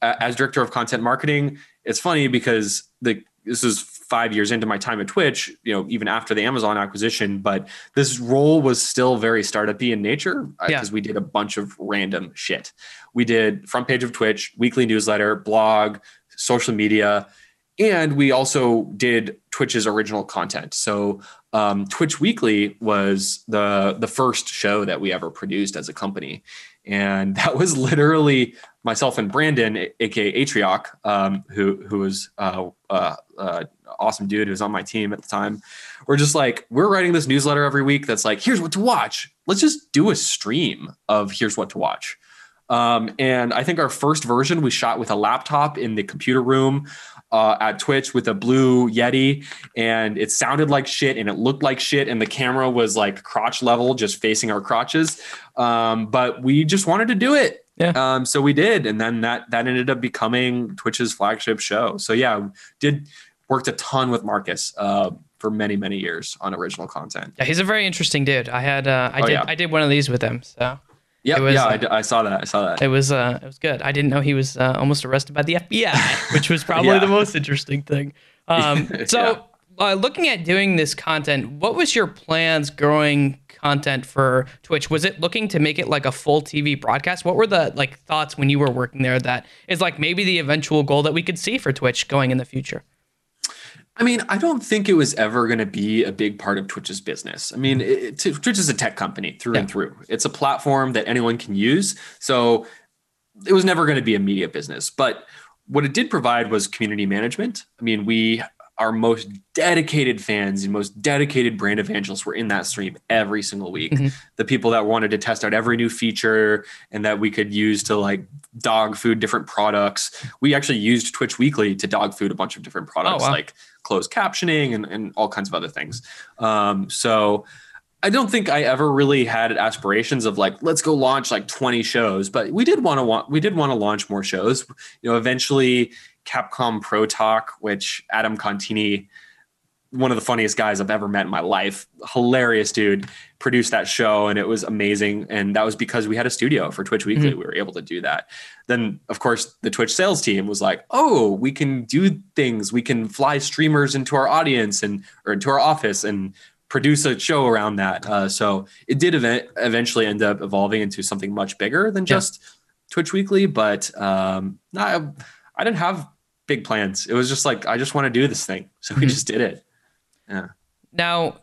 uh, as director of content marketing, it's funny because the this is 5 years into my time at Twitch, you know, even after the Amazon acquisition, but this role was still very startup-y in nature because Yeah. we did a bunch of random shit. We did front page of Twitch, weekly newsletter, blog, social media, and we also did Twitch's original content. So um, Twitch Weekly was the the first show that we ever produced as a company, and that was literally myself and Brandon, aka Atrioc, um, who who was uh, uh, uh, awesome dude who was on my team at the time. We're just like we're writing this newsletter every week that's like here's what to watch. Let's just do a stream of here's what to watch. Um, and I think our first version we shot with a laptop in the computer room uh, at Twitch with a blue Yeti, and it sounded like shit and it looked like shit, and the camera was like crotch level, just facing our crotches. Um, but we just wanted to do it. Yeah. Um, so we did, and then that that ended up becoming Twitch's flagship show. So yeah, did worked a ton with Marcus uh, for many many years on original content. Yeah, he's a very interesting dude. I had uh, I Oh, did yeah. I did one of these with him, so Yeah, It was, yeah, uh, I I, saw that. I saw that. it was uh it was good. I didn't know he was uh, almost arrested by the FBI, which was probably Yeah. the most interesting thing. Um, so uh, looking at doing this content, what was your plans growing content for Twitch? Was it looking to make it like a full TV broadcast? What were the like thoughts when you were working there that is like maybe the eventual goal that we could see for Twitch going in the future? I mean, I don't think it was ever going to be a big part of Twitch's business. I mean, it, it- Twitch is a tech company through and through. It's a platform that anyone can use. So it was never going to be a media business. But what it did provide was community management. I mean, we, our most dedicated fans and most dedicated brand evangelists were in that stream every single week. Mhm. The people that wanted to test out every new feature and that we could use to like dog food different products. We actually used Twitch Weekly to dog food a bunch of different products wow. like closed captioning and, and all kinds of other things. Um, so I don't think I ever really had aspirations of like let's go launch like 20 shows, but we did want to want we did want to launch more shows. You know, eventually Capcom Pro Talk, which Adam Contini one of the funniest guys I've ever met in my life. Hilarious dude. Produced that show and it was amazing. And that was because we had a studio for Twitch Weekly. Mm-hmm. We were able to do that. Then, of course, the Twitch sales team was like, "Oh, we can do things. We can fly streamers into our audience and or into our office and produce a show around that." Uh, so it did event- eventually end up evolving into something much bigger than just yeah. Twitch Weekly. But um, I, I didn't have big plans. It was just like I just want to do this thing, so we mm-hmm. just did it. Yeah. Now,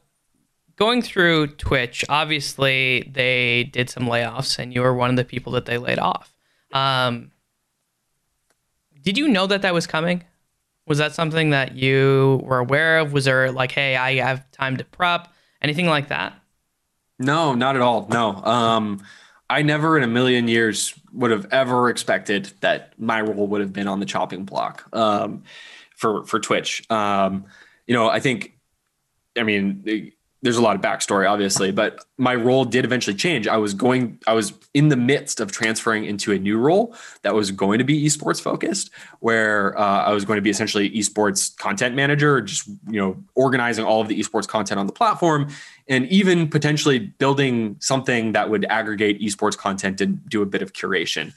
going through Twitch, obviously they did some layoffs, and you were one of the people that they laid off. Um, did you know that that was coming? Was that something that you were aware of? Was there like, hey, I have time to prep, anything like that? No, not at all. No. Um, I never in a million years would have ever expected that my role would have been on the chopping block um, for for Twitch. Um, you know, I think, I mean, there's a lot of backstory, obviously, but my role did eventually change. I was going, I was in the midst of transferring into a new role that was going to be esports focused, where uh, I was going to be essentially esports content manager, just you know, organizing all of the esports content on the platform, and even potentially building something that would aggregate esports content and do a bit of curation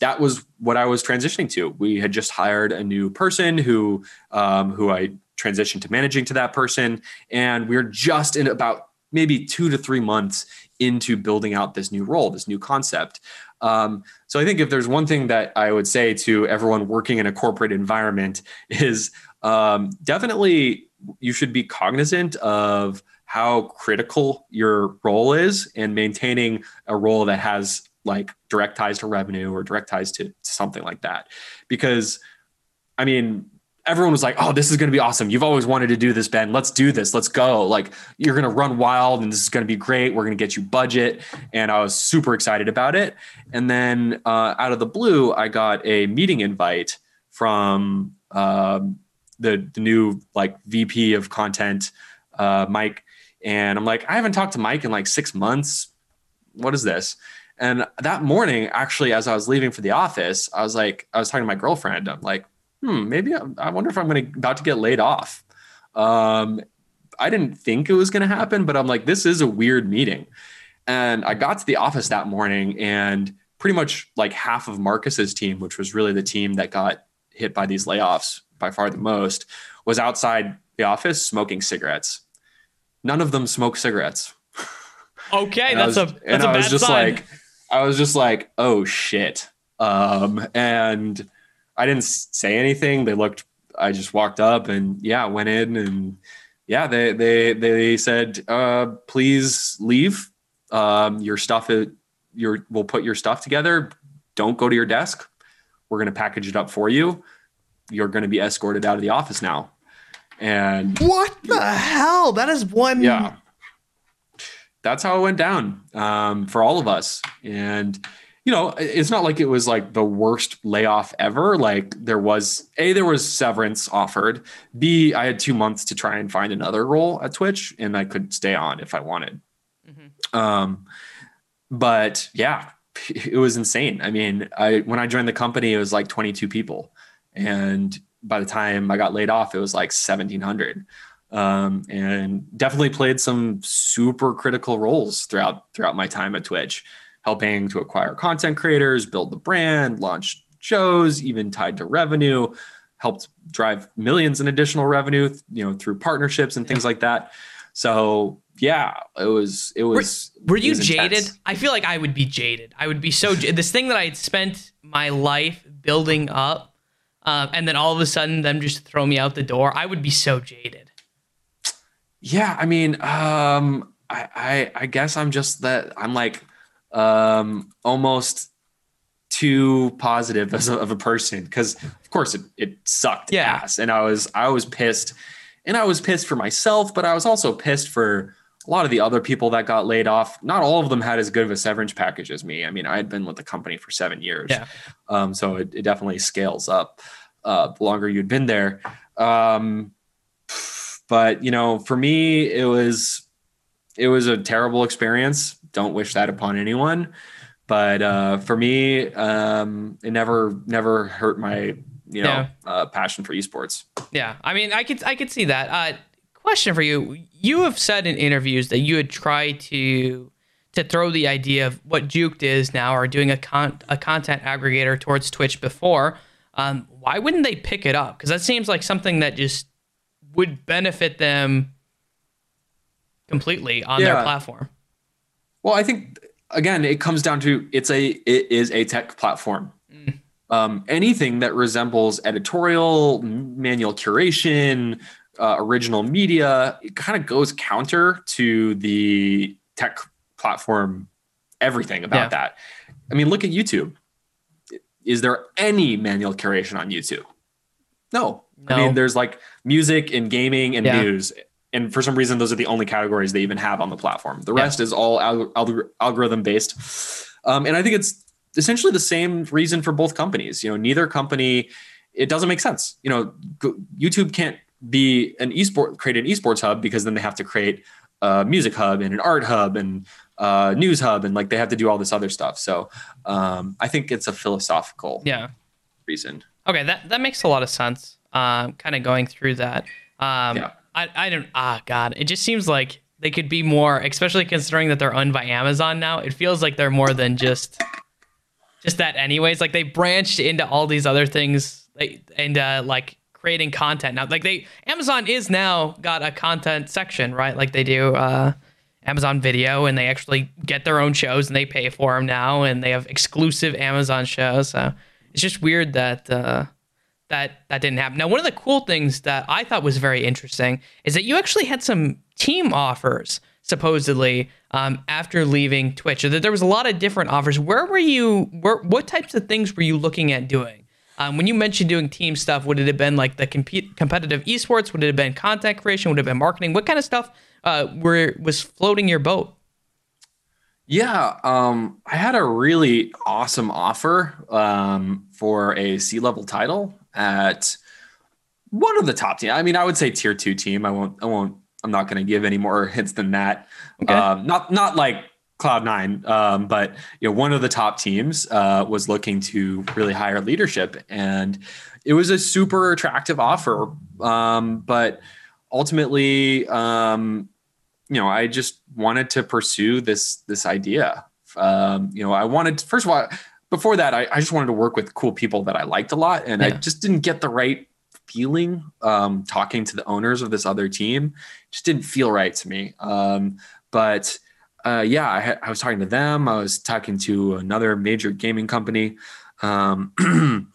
that was what I was transitioning to. We had just hired a new person who um, who I transition to managing to that person. And we're just in about maybe two to three months into building out this new role, this new concept. Um, so I think if there's one thing that I would say to everyone working in a corporate environment is um, definitely you should be cognizant of how critical your role is and maintaining a role that has like direct ties to revenue or direct ties to, to something like that. Because I mean, everyone was like, "Oh, this is going to be awesome. You've always wanted to do this, Ben. Let's do this. Let's go. Like you're going to run wild and this is going to be great. We're going to get you budget." And I was super excited about it. And then uh, out of the blue, I got a meeting invite from um, the the new like VP of content, uh, Mike. And I'm like, I haven't talked to Mike in like six months. What is this? And that morning, actually, as I was leaving for the office, I was like, I was talking to my girlfriend. I'm like, hmm, maybe I, I wonder if I'm going to about to get laid off. Um, I didn't think it was going to happen, but I'm like, this is a weird meeting. And I got to the office that morning, and pretty much like half of Marcus's team, which was really the team that got hit by these layoffs by far the most, was outside the office smoking cigarettes. None of them smoke cigarettes. Okay, that's was, a that's and a I was just sign. like, I was just like, oh shit. Um, and I didn't say anything. They looked. I just walked up and yeah, went in and yeah, they they they said, uh, please leave. Um, your stuff. Your we'll put your stuff together. Don't go to your desk. We're gonna package it up for you. You're gonna be escorted out of the office now. And what the hell? That is one. Yeah. That's how it went down um, for all of us. And you know, it's not like it was like the worst layoff ever. Like there was a there was severance offered. B I had two months to try and find another role at Twitch, and I could stay on if I wanted. Mm-hmm. Um, but yeah, it was insane. I mean, I when I joined the company, it was like 22 people, and by the time I got laid off, it was like 1,700. Um, and definitely played some super critical roles throughout throughout my time at Twitch helping to acquire content creators, build the brand, launch shows, even tied to revenue, helped drive millions in additional revenue, you know, through partnerships and things like that. So yeah, it was it was. Were, were you was jaded? I feel like I would be jaded. I would be so this thing that I had spent my life building up, uh, and then all of a sudden them just throw me out the door. I would be so jaded. Yeah, I mean, um, I, I I guess I'm just that I'm like um, almost too positive as a, of a person because of course it, it sucked yeah. ass. And I was I was pissed. And I was pissed for myself but I was also pissed for a lot of the other people that got laid off. Not all of them had as good of a severance package as me. I mean I had been with the company for seven years. Yeah. um, so it, it, definitely scales up uh, the longer you'd been there. Um, but you know for me it was it was a terrible experience don't wish that upon anyone. But uh, for me, um, it never never hurt my you know yeah. uh, passion for esports. Yeah, I mean, I could I could see that. Uh, question for you. You have said in interviews that you had tried to to throw the idea of what Juked is now, or doing a con- a content aggregator towards Twitch before. Um, why wouldn't they pick it up? Because that seems like something that just would benefit them completely on yeah. their platform. Well, I think again, it comes down to it's a it is a tech platform. Mm. Um, anything that resembles editorial, manual curation, uh, original media, it kind of goes counter to the tech platform. Everything about yeah. that. I mean, look at YouTube. Is there any manual curation on YouTube? No. no. I mean, there's like music and gaming and yeah. news and for some reason those are the only categories they even have on the platform. The yeah. rest is all algorithm based um, and i think it's essentially the same reason for both companies. You know neither company it doesn't make sense. You know youtube can't be an esport create an esports hub because then they have to create a music hub and an art hub and a news hub and like they have to do all this other stuff. So um, i think it's a philosophical yeah. reason. Okay that that makes a lot of sense um, kind of going through that. Um, yeah I, I don't ah god. It just seems like they could be more especially considering that they're owned by amazon now it feels like they're more than just just that anyways. Like they branched into all these other things and uh, like creating content. Now like they amazon is now got a content section right? Like they do uh, amazon video and they actually get their own shows and they pay for them now and they have exclusive amazon shows. So it's just weird that uh, that that didn't happen. Now, one of the cool things that I thought was very interesting is that you actually had some team offers supposedly um, after leaving Twitch. That there was a lot of different offers. Where were you? Where, what types of things were you looking at doing? Um, when you mentioned doing team stuff, would it have been like the competitive esports? Would it have been content creation? Would it have been marketing? What kind of stuff uh, were was floating your boat? Yeah, um, I had a really awesome offer um, for a C level title at one of the top team. I mean, I would say tier two team. I won't. I won't. I'm not going to give any more hints than that. Okay. Um, not not like Cloud Nine, um, but you know, one of the top teams uh, was looking to really hire leadership, and it was a super attractive offer. Um, but ultimately, um, you know, I just wanted to pursue this this idea. Um, you know, I wanted first of all before that, I, I, just wanted to work with cool people that I liked a lot, and yeah. I just didn't get the right feeling um, talking to the owners of this other team. It just didn't feel right to me. Um, but uh, yeah, I, I, was talking to them. I was talking to another major gaming company um,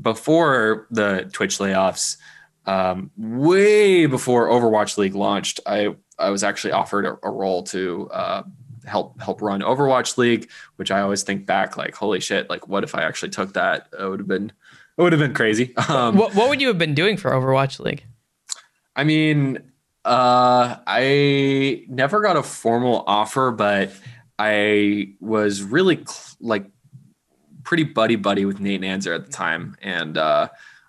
before the Twitch layoffs. Um, way before Overwatch League launched, I I was actually offered a, a role to uh, help help run Overwatch League, which I always think back like, holy shit, like what if I actually took that? It would have been it would have been crazy. Um, what what would you have been doing for Overwatch League? I mean, uh, I never got a formal offer, but I was really cl- like pretty buddy buddy with Nate Nanzer at the time, and uh,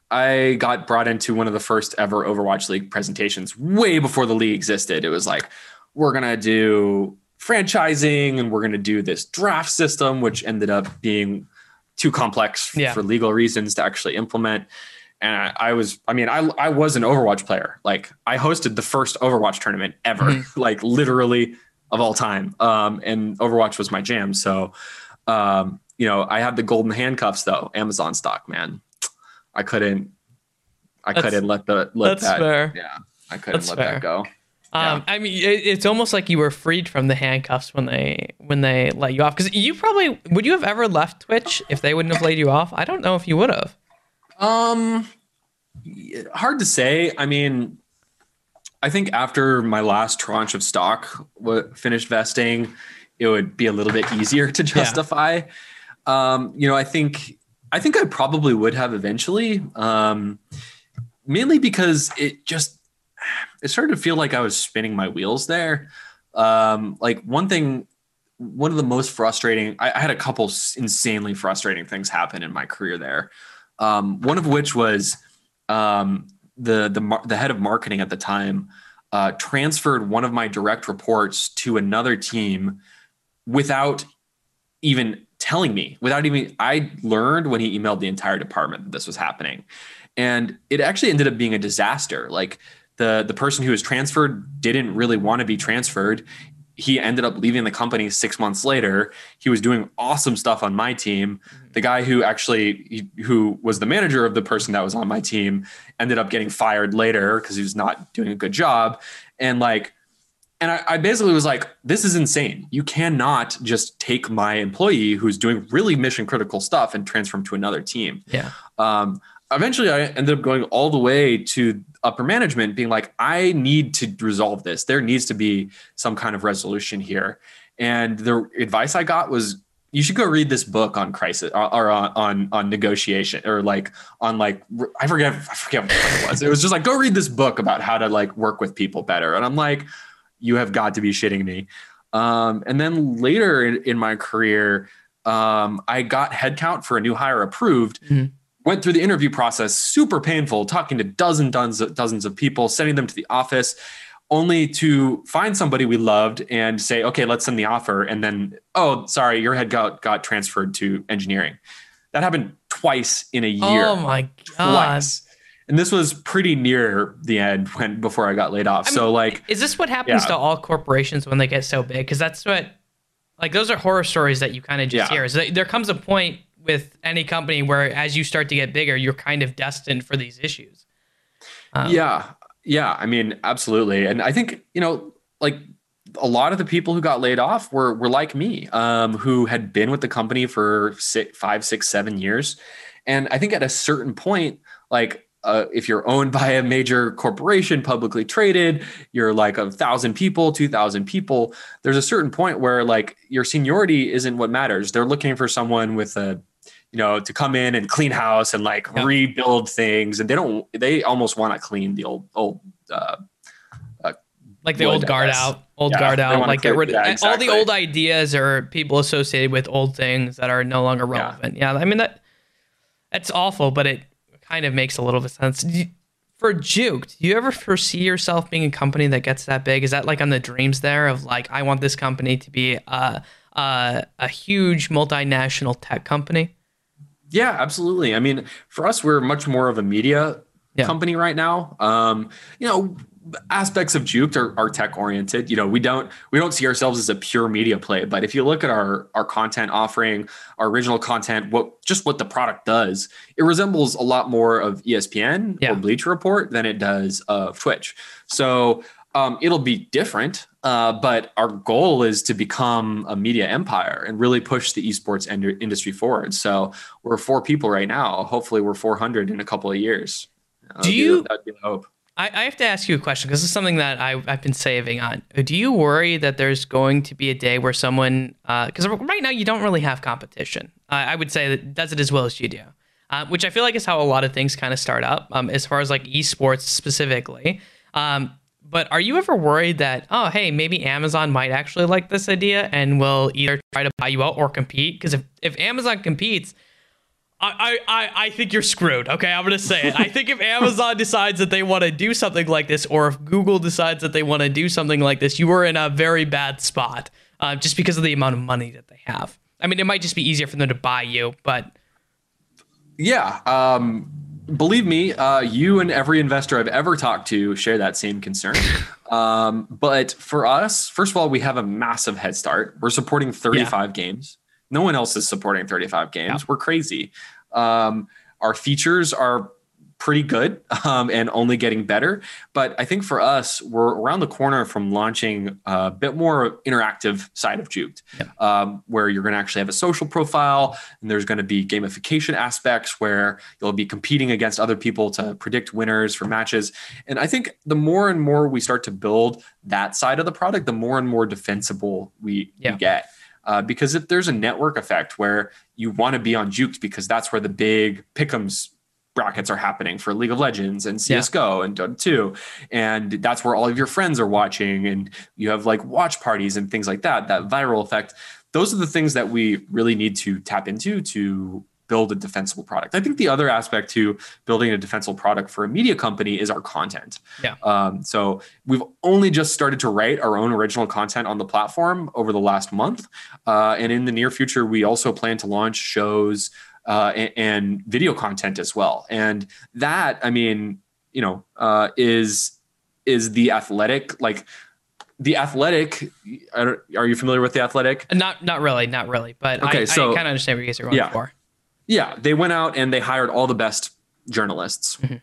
I got brought into one of the first ever Overwatch League presentations way before the league existed. It was like, we're gonna do franchising and we're going to do this draft system, which ended up being too complex yeah. for legal reasons to actually implement. And I, I, was, I mean, I, I was an Overwatch player. Like I hosted the first Overwatch tournament ever, mm-hmm. like literally of all time. Um, and Overwatch was my jam. So, um, you know, I had the golden handcuffs though, Amazon stock, man. I couldn't, I that's, couldn't let the, let that, fair. yeah, I couldn't that's let fair. that go. Um, yeah. I mean, it, it's almost like you were freed from the handcuffs when they when they let you off. Because you probably would you have ever left Twitch if they wouldn't have laid you off? I don't know if you would have. Um, hard to say. I mean, I think after my last tranche of stock finished vesting, it would be a little bit easier to justify. Yeah. Um, you know, I think I think I probably would have eventually. Um, mainly because it just it started to feel like I was spinning my wheels there. Um, like one thing, one of the most frustrating, I, I, had a couple insanely frustrating things happen in my career there. Um, one of which was um, the the the head of marketing at the time uh, transferred one of my direct reports to another team without even telling me. Without even I learned when he emailed the entire department that this was happening, and it actually ended up being a disaster. Like the the person who was transferred didn't really want to be transferred he ended up leaving the company six months later. He was doing awesome stuff on my team. Mm-hmm. The guy who actually who was the manager of the person that was on my team ended up getting fired later because he was not doing a good job. And like, and I, I, basically was like, this is insane. You cannot just take my employee who's doing really mission critical stuff and transfer him to another team. Yeah. Um, eventually I ended up going all the way to upper management being like, I need to resolve this. There needs to be some kind of resolution here. And the advice I got was you should go read this book on crisis or, or on, on, on negotiation or like on like I forget I forget what it was. It was just like go read this book about how to like work with people better. And I'm like, you have got to be shitting me. Um, and then later in, in my career, um, I got headcount for a new hire approved. Mm-hmm went through the interview process, super painful, talking to dozens, dozens, dozens of people, sending them to the office, only to find somebody we loved and say, okay, let's send the offer. And then, oh, sorry, your head got, got transferred to engineering. That happened twice in a year. Oh my God. Twice. And this was pretty near the end when before I got laid off. I so mean, like is this what happens yeah. to all corporations when they get so big? Because that's what like those are horror stories that you kind of just yeah. hear. Is there comes a point with any company where as you start to get bigger, you're kind of destined for these issues. Um, yeah. Yeah. I mean, absolutely. And I think, you know, like a lot of the people who got laid off were, were like me, um, who had been with the company for six, five, six, seven years. And I think at a certain point, like uh, if you're owned by a major corporation, publicly traded, you're like a thousand people, two thousand people. There's a certain point where like your seniority isn't what matters. They're looking for someone with a you know, to come in and clean house and like yeah. rebuild things. And they don't, they almost want to clean the old, old, uh, uh, like the old guard out, old yeah, guard out, like get rid of yeah, exactly. all the old ideas or people associated with old things that are no longer relevant. Yeah. I mean, that, that's awful, but it kind of makes a little bit of sense. For Juked, do you ever foresee yourself being a company that gets that big? Is that like on the dreams there of like, I want this company to be a, a, a huge multinational tech company? Yeah, absolutely. I mean, for us, we're much more of a media yeah. company right now. Um, you know, aspects of Juked are, are tech oriented. You know, we don't we don't see ourselves as a pure media play, but if you look at our our content offering, our original content, what just what the product does, it resembles a lot more of ESPN yeah. or Bleacher Report than it does of Twitch. So um, it'll be different, uh, but our goal is to become a media empire and really push the esports end- industry forward. So we're four people right now. Hopefully, we're 400 in a couple of years. That'd Do you? Be, that'd be the hope. I, I have to ask you a question because it's something that I, I've been saving on. Do you worry that there's going to be a day where someone, because uh, right now you don't really have competition. Uh, I would say that does it as well as you do, uh, which I feel like is how a lot of things kind of start up, um, as far as like esports specifically. Um, but are you ever worried that, oh, hey, maybe Amazon might actually like this idea and will either try to buy you out or compete? Because if, if Amazon competes, I, I, I think you're screwed. Okay, I'm gonna say it. I think if Amazon decides that they want to do something like this, or if Google decides that they want to do something like this, you are in a very bad spot, uh, just because of the amount of money that they have. I mean, it might just be easier for them to buy you, but yeah, um, believe me, uh, you and every investor I've ever talked to share that same concern. Um, but for us, first of all, we have a massive head start. We're supporting 35 yeah. games. No one else is supporting 35 games. Yeah. We're crazy. Um, our features are pretty good um, and only getting better. But I think for us, we're around the corner from launching a bit more interactive side of Juked, yeah. um, where you're going to actually have a social profile and there's going to be gamification aspects where you'll be competing against other people to predict winners for matches. And I think the more and more we start to build that side of the product, the more and more defensible we, yeah. we get. Uh, because if there's a network effect where you want to be on Juked because that's where the big pick'ems brackets are happening for League of Legends and CS:GO yeah. and Dota 2 and that's where all of your friends are watching and you have like watch parties and things like that that viral effect those are the things that we really need to tap into to build a defensible product. I think the other aspect to building a defensible product for a media company is our content. Yeah. Um, so we've only just started to write our own original content on the platform over the last month, uh, and in the near future, we also plan to launch shows uh, and, and, video content as well. And that, I mean, you know, uh, is is the athletic like the athletic are you familiar with the athletic not not really not really but okay, I, so, I kind of understand what you guys are going yeah. for yeah they went out and they hired all the best journalists mm-hmm.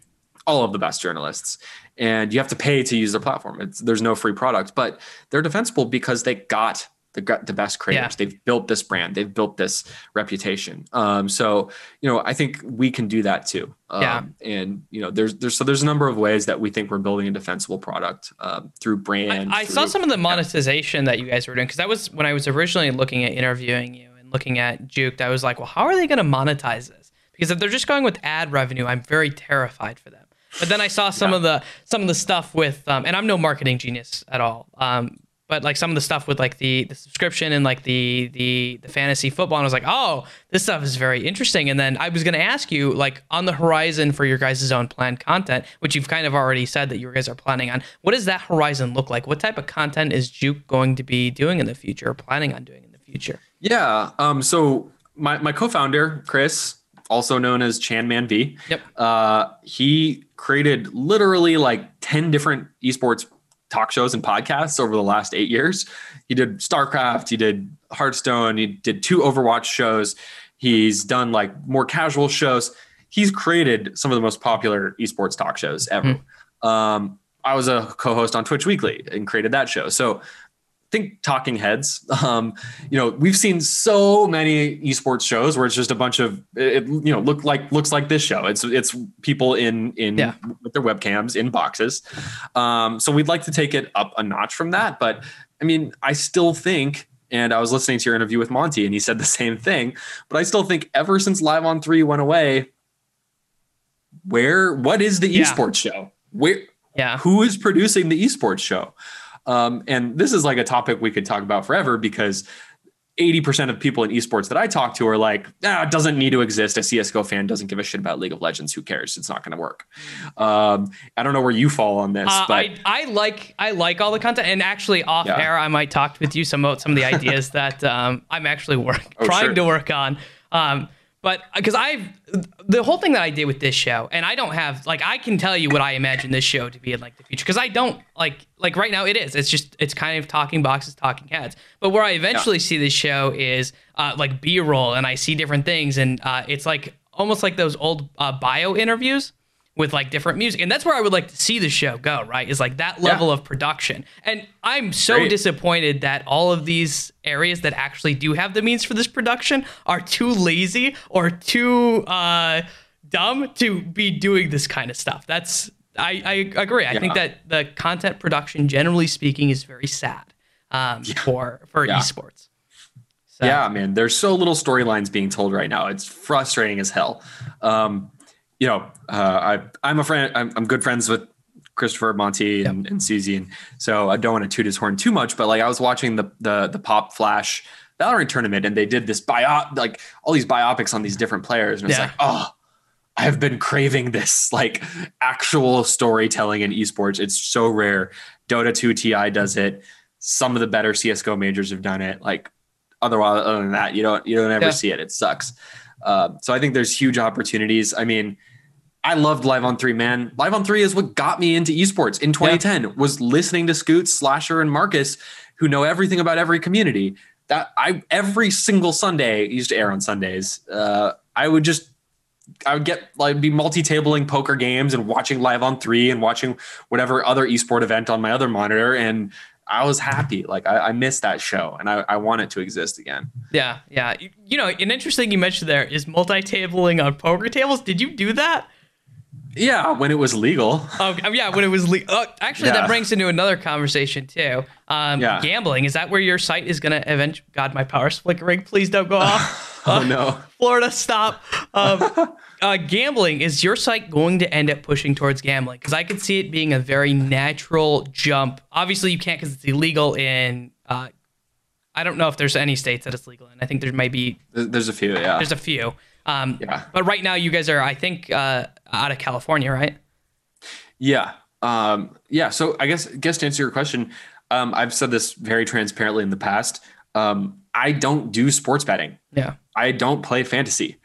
all of the best journalists and you have to pay to use their platform it's, there's no free product but they're defensible because they got the, the best creators. Yeah. They've built this brand. They've built this reputation. Um, so you know, I think we can do that too. Um, yeah. And you know, there's there's so there's a number of ways that we think we're building a defensible product um, through brand. I, I through, saw some of the monetization yeah. that you guys were doing because that was when I was originally looking at interviewing you and looking at Juked. I was like, well, how are they going to monetize this? Because if they're just going with ad revenue, I'm very terrified for them. But then I saw some yeah. of the some of the stuff with, um, and I'm no marketing genius at all. Um, but like some of the stuff with like the the subscription and like the the the fantasy football and I was like, "Oh, this stuff is very interesting." And then I was going to ask you like on the horizon for your guys' own planned content, which you've kind of already said that you guys are planning on. What does that horizon look like? What type of content is Juked going to be doing in the future or planning on doing in the future? Yeah, um so my my co-founder, Chris, also known as ChanmanV. Yep. Uh, he created literally like 10 different esports talk shows and podcasts over the last eight years. He did StarCraft, he did Hearthstone, he did two Overwatch shows. He's done like more casual shows. He's created some of the most popular esports talk shows ever. Mm. Um, I was a co-host on Twitch Weekly and created that show. So think talking heads. Um, you know we've seen so many esports shows where it's just a bunch of it you know look like looks like this show. It's it's people in in yeah. with their webcams in boxes. Um, so we'd like to take it up a notch from that but i mean i still think and i was listening to your interview with monty and he said the same thing but i still think ever since live on 3 went away where what is the yeah. esports show? Where yeah. who is producing the esports show um, and this is like a topic we could talk about forever because 80% of people in esports that I talk to are like, ah, it doesn't need to exist. A CSGO fan doesn't give a shit about League of Legends. Who cares? It's not going to work. Um, I don't know where you fall on this, uh, but I, I, like I like all the content. And actually, off yeah. air, I might talk with you some about some of the ideas that um, I'm actually work, oh, trying sure. to work on. Um, but because I've the whole thing that I did with this show, and I don't have like I can tell you what I imagine this show to be in like the future because I don't like like right now it is. It's just it's kind of talking boxes, talking heads. But where I eventually yeah. see this show is uh, like B roll, and I see different things, and uh, it's like almost like those old uh, bio interviews with like different music. And that's where I would like to see the show go, right? Is like that level yeah. of production. And I'm so Great. disappointed that all of these areas that actually do have the means for this production are too lazy or too uh, dumb to be doing this kind of stuff. That's I, I agree. I yeah. think that the content production, generally speaking, is very sad um, yeah. for for esports. So. Yeah, man. There's so little storylines being told right now. It's frustrating as hell. Um, you know, uh, I I'm a friend. I'm, I'm good friends with Christopher Monty and, yep. and Susie, and so I don't want to toot his horn too much. But like I was watching the the the Pop Flash Valorant tournament, and they did this bio like all these biopics on these different players, and it's yeah. like oh. I have been craving this like actual storytelling in esports. It's so rare. Dota 2 TI does it. Some of the better CS:GO majors have done it. Like otherwise, other than that, you don't you don't ever yeah. see it. It sucks. Uh, so I think there's huge opportunities. I mean, I loved Live on Three, man. Live on Three is what got me into esports in 2010. Yeah. Was listening to Scoots, Slasher, and Marcus, who know everything about every community. That I every single Sunday used to air on Sundays. Uh, I would just I would get like be multi-tabling poker games and watching live on three and watching whatever other esport event on my other monitor and I was happy. Like I, I missed that show and I, I want it to exist again. Yeah, yeah. You, you know, an interesting you mentioned there is multi-tabling on poker tables. Did you do that? Yeah, when it was legal. Oh, yeah, when it was legal. Oh, actually, yeah. that brings into another conversation too. Um, yeah. Gambling is that where your site is going to eventually? God, my power's flickering. Please don't go off. oh uh, no, Florida, stop. Um, uh, gambling is your site going to end up pushing towards gambling? Because I could see it being a very natural jump. Obviously, you can't because it's illegal in. Uh, I don't know if there's any states that it's legal in. I think there might be. There's a few, yeah. There's a few. Um, yeah. But right now, you guys are, I think, uh, out of California, right? Yeah. Um, yeah. So I guess, guess to answer your question, um, I've said this very transparently in the past. Um, I don't do sports betting. Yeah. I don't play fantasy.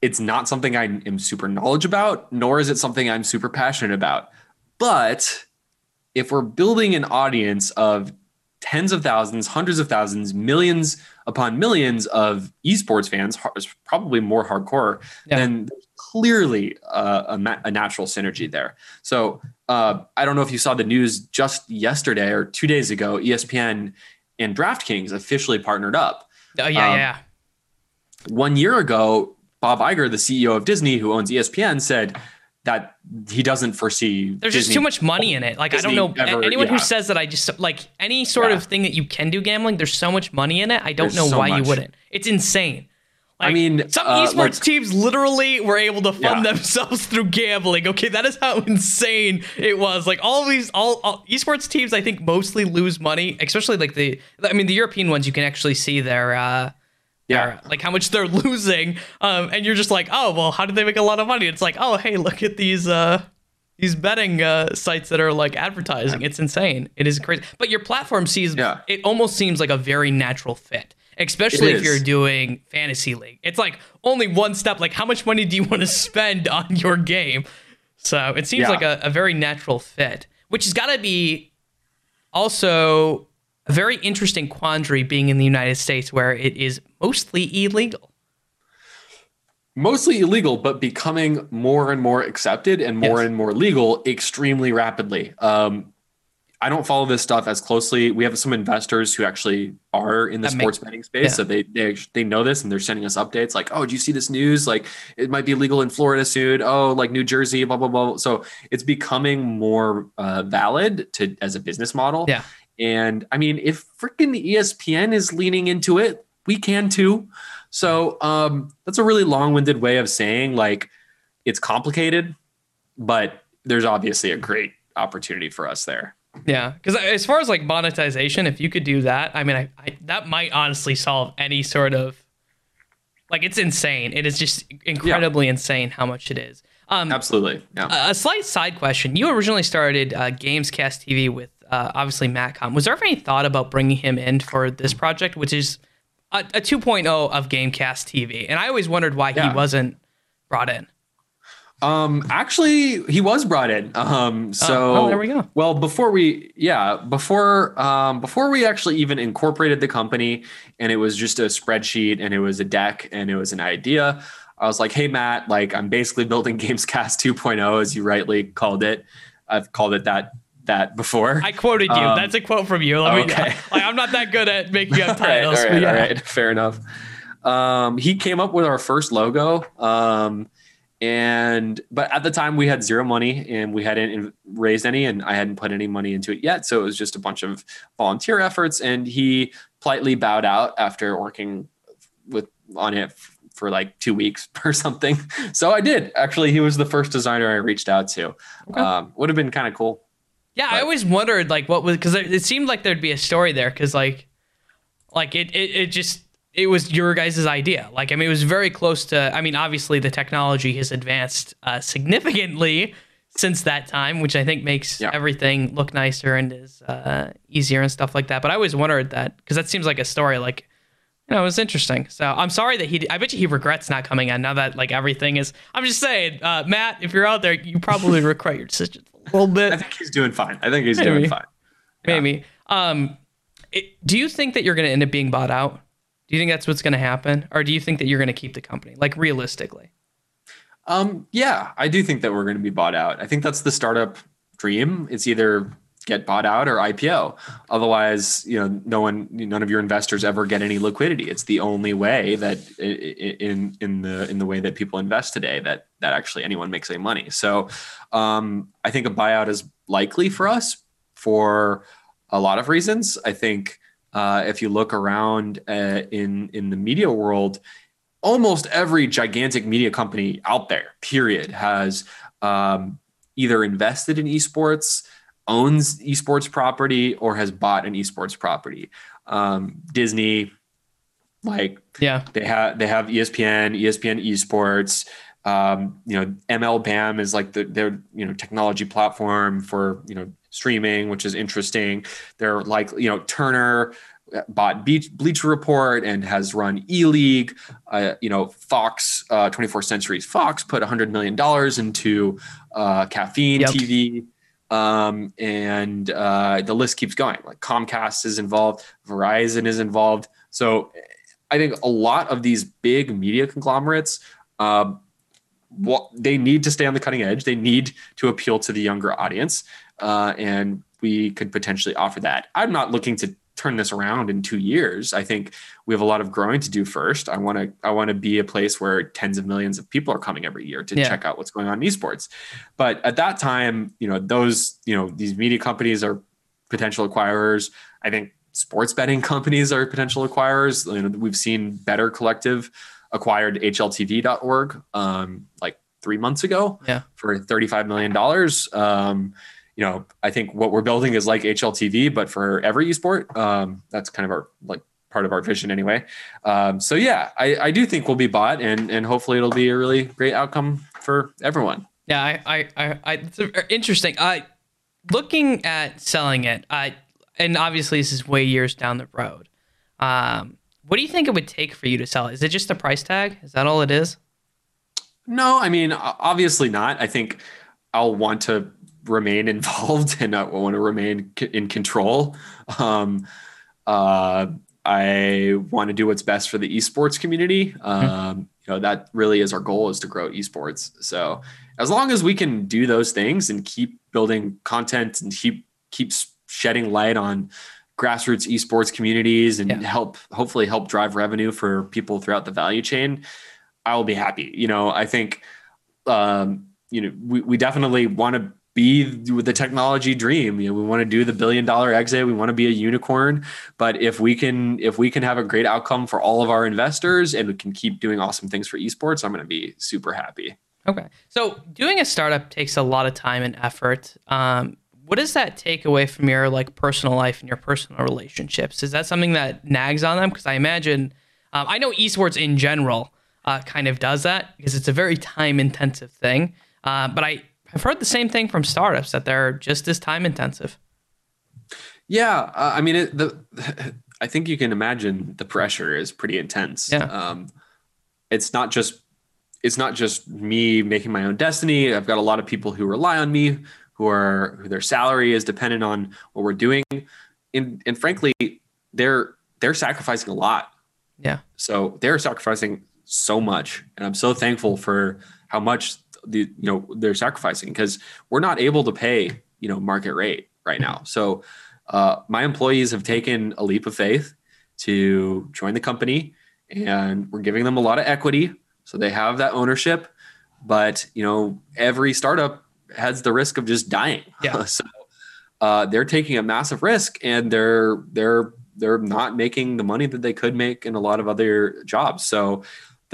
It's not something I am super knowledge about, nor is it something I'm super passionate about. But if we're building an audience of tens of thousands, hundreds of thousands, millions upon millions of esports fans, probably more hardcore, yeah. then clearly uh, a, a, natural synergy there. So uh, I don't know if you saw the news just yesterday or two days ago. ESPN and DraftKings officially partnered up. Oh yeah, um, yeah. One year ago, Bob Iger, the CEO of Disney, who owns ESPN, said that he doesn't foresee. There's Disney just too much money in it. Like Disney I don't know ever, anyone yeah. who says that I just like any sort yeah. of thing that you can do gambling. There's so much money in it. I don't there's know so why much. you wouldn't. It's insane. Like, I mean, some uh, esports like, teams literally were able to fund yeah. themselves through gambling. Okay, that is how insane it was. Like all these, all, all, esports teams, I think mostly lose money, especially like the. I mean, the European ones, you can actually see their. Uh, yeah, like how much they're losing, um, and you're just like, oh well, how did they make a lot of money? It's like, oh hey, look at these uh, these betting uh, sites that are like advertising. It's insane. It is crazy. But your platform sees yeah. it almost seems like a very natural fit especially if you're doing fantasy league. It's like only one step. Like, how much money do you want to spend on your game? So it seems yeah. like a, a very natural fit, which has got to be also a very interesting quandary being in the United States where it is mostly illegal. Mostly illegal, but becoming more and more accepted and more yes. and more legal extremely rapidly. Um, I don't follow this stuff as closely. We have some investors who actually are in the that sports makes, betting space, yeah. so they they they know this and they're sending us updates like, "Oh, do you see this news? Like, it might be legal in Florida soon. Oh, like New Jersey, blah blah blah." So it's becoming more uh, valid to as a business model. Yeah. And I mean, if freaking ESPN is leaning into it, we can too. So um, that's a really long-winded way of saying like it's complicated, but there's obviously a great opportunity for us there. Yeah, because as far as like monetization, if you could do that, I mean, I, I, that might honestly solve any sort of like it's insane. It is just incredibly yeah. insane how much it is. Um, Absolutely. Yeah. A, a, slight side question: You originally started uh, Gamescast TV with uh, obviously Matt Com. Was there ever any thought about bringing him in for this project, which is a, a 2.0 of Gamecast TV? And I always wondered why yeah. he wasn't brought in. Um, actually, he was brought in. Um, oh, so oh, there we go. Well, before we, yeah, before um, before we actually even incorporated the company, and it was just a spreadsheet, and it was a deck, and it was an idea. I was like, hey Matt, like I'm basically building Gamescast 2.0, as you rightly called it. I've called it that that before. I quoted you. Um, That's a quote from you. Let okay. Me, like, I'm not that good at making up titles. all right, all right, yeah. all right. Fair enough. Um, he came up with our first logo. Um, and but at the time we had zero money and we hadn't raised any and i hadn't put any money into it yet so it was just a bunch of volunteer efforts and he politely bowed out after working with on it for like two weeks or something so i did actually he was the first designer i reached out to okay. um, would have been kind of cool yeah but, i always wondered like what was because it seemed like there'd be a story there because like like it, it it just it was your guys' idea. Like, I mean, it was very close to. I mean, obviously, the technology has advanced uh, significantly since that time, which I think makes yeah. everything look nicer and is uh, easier and stuff like that. But I always wondered that because that seems like a story. Like, you know, it was interesting. So I'm sorry that he. I bet you he regrets not coming on now that like everything is. I'm just saying, uh, Matt, if you're out there, you probably regret your decision a little bit. I think he's doing fine. I think he's Maybe. doing fine. Yeah. Maybe. Um, it, do you think that you're going to end up being bought out? Do you think that's what's going to happen, or do you think that you're going to keep the company, like realistically? Um, yeah, I do think that we're going to be bought out. I think that's the startup dream. It's either get bought out or IPO. Otherwise, you know, no one, none of your investors ever get any liquidity. It's the only way that in in the in the way that people invest today that that actually anyone makes any money. So, um, I think a buyout is likely for us for a lot of reasons. I think uh, if you look around uh, in in the media world, almost every gigantic media company out there, period, has um, either invested in esports, owns esports property, or has bought an esports property. Um, Disney, like yeah, they have they have ESPN, ESPN esports. Um, you know, MLBAM is like the, their you know technology platform for you know streaming, which is interesting. They're like, you know, Turner bought Bleacher Report and has run E League. Uh, you know, Fox, uh, 24th Century Fox put $100 million into uh, caffeine yep. TV. Um, and uh, the list keeps going. Like Comcast is involved, Verizon is involved. So I think a lot of these big media conglomerates, uh, what they need to stay on the cutting edge. They need to appeal to the younger audience, uh, and we could potentially offer that. I'm not looking to turn this around in two years. I think we have a lot of growing to do first. I want to I want to be a place where tens of millions of people are coming every year to yeah. check out what's going on in esports. But at that time, you know, those you know these media companies are potential acquirers. I think sports betting companies are potential acquirers. You know, we've seen Better Collective acquired HLTV.org um, like three months ago yeah. for $35 million. Um, you know, I think what we're building is like HLTV, but for every esport. Um, that's kind of our like part of our vision anyway. Um, so yeah, I, I do think we'll be bought, and and hopefully it'll be a really great outcome for everyone. Yeah, I I I, I it's interesting. I looking at selling it. I and obviously this is way years down the road. Um, what do you think it would take for you to sell it? Is it just the price tag? Is that all it is? No, I mean obviously not. I think I'll want to remain involved and I want to remain in control. Um, uh, I want to do what's best for the esports community. Mm-hmm. Um, you know, that really is our goal is to grow esports. So as long as we can do those things and keep building content and keep keep shedding light on grassroots esports communities and yeah. help hopefully help drive revenue for people throughout the value chain, I will be happy. You know, I think um, you know, we, we definitely want to be with the technology dream. You know, we want to do the billion dollar exit. We want to be a unicorn. But if we can, if we can have a great outcome for all of our investors and we can keep doing awesome things for esports, I'm going to be super happy. Okay. So doing a startup takes a lot of time and effort. Um, what does that take away from your like personal life and your personal relationships? Is that something that nags on them? Because I imagine, um, I know esports in general uh, kind of does that because it's a very time intensive thing. Uh, but I I've heard the same thing from startups that they're just as time intensive. Yeah, uh, I mean, it, the I think you can imagine the pressure is pretty intense. Yeah. Um, it's not just it's not just me making my own destiny. I've got a lot of people who rely on me, who are who their salary is dependent on what we're doing, and and frankly, they're they're sacrificing a lot. Yeah. So they're sacrificing so much, and I'm so thankful for how much the you know they're sacrificing because we're not able to pay you know market rate right now. So uh, my employees have taken a leap of faith to join the company, and we're giving them a lot of equity, so they have that ownership. But you know, every startup has the risk of just dying. Yeah. so uh, they're taking a massive risk, and they're they're they're not making the money that they could make in a lot of other jobs. So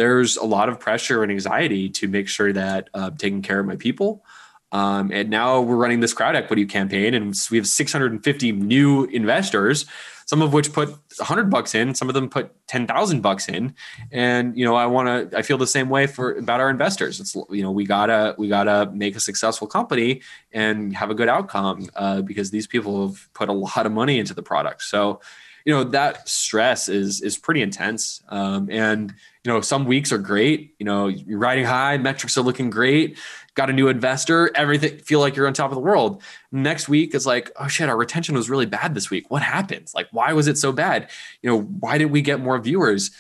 there's a lot of pressure and anxiety to make sure that uh, taking care of my people. Um, and now we're running this crowd equity campaign, and we have 650 new investors, some of which put 100 bucks in, some of them put 10,000 bucks in. And you know, I want to, I feel the same way for about our investors. It's you know, we gotta, we gotta make a successful company and have a good outcome uh, because these people have put a lot of money into the product. So, you know, that stress is is pretty intense, um, and you know, some weeks are great. You know, you're riding high, metrics are looking great, got a new investor, everything feel like you're on top of the world. Next week it's like, oh shit, our retention was really bad this week. What happened? Like, why was it so bad? You know, why didn't we get more viewers?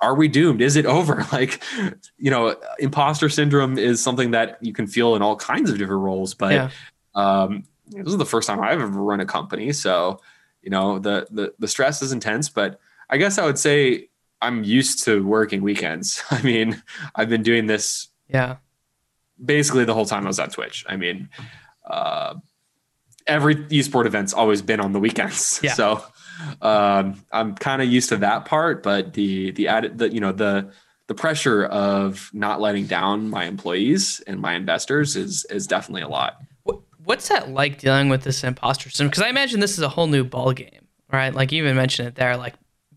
Are we doomed? Is it over? Like, you know, imposter syndrome is something that you can feel in all kinds of different roles. But yeah. um, this is the first time I've ever run a company. So, you know, the the the stress is intense, but I guess I would say I'm used to working weekends. I mean, I've been doing this yeah basically the whole time I was on Twitch. I mean, uh, every esport event's always been on the weekends. Yeah. So um, I'm kind of used to that part, but the the added the you know the the pressure of not letting down my employees and my investors is is definitely a lot. What's that like dealing with this imposter syndrome? Because I imagine this is a whole new ball game, right? Like you even mentioned it there, like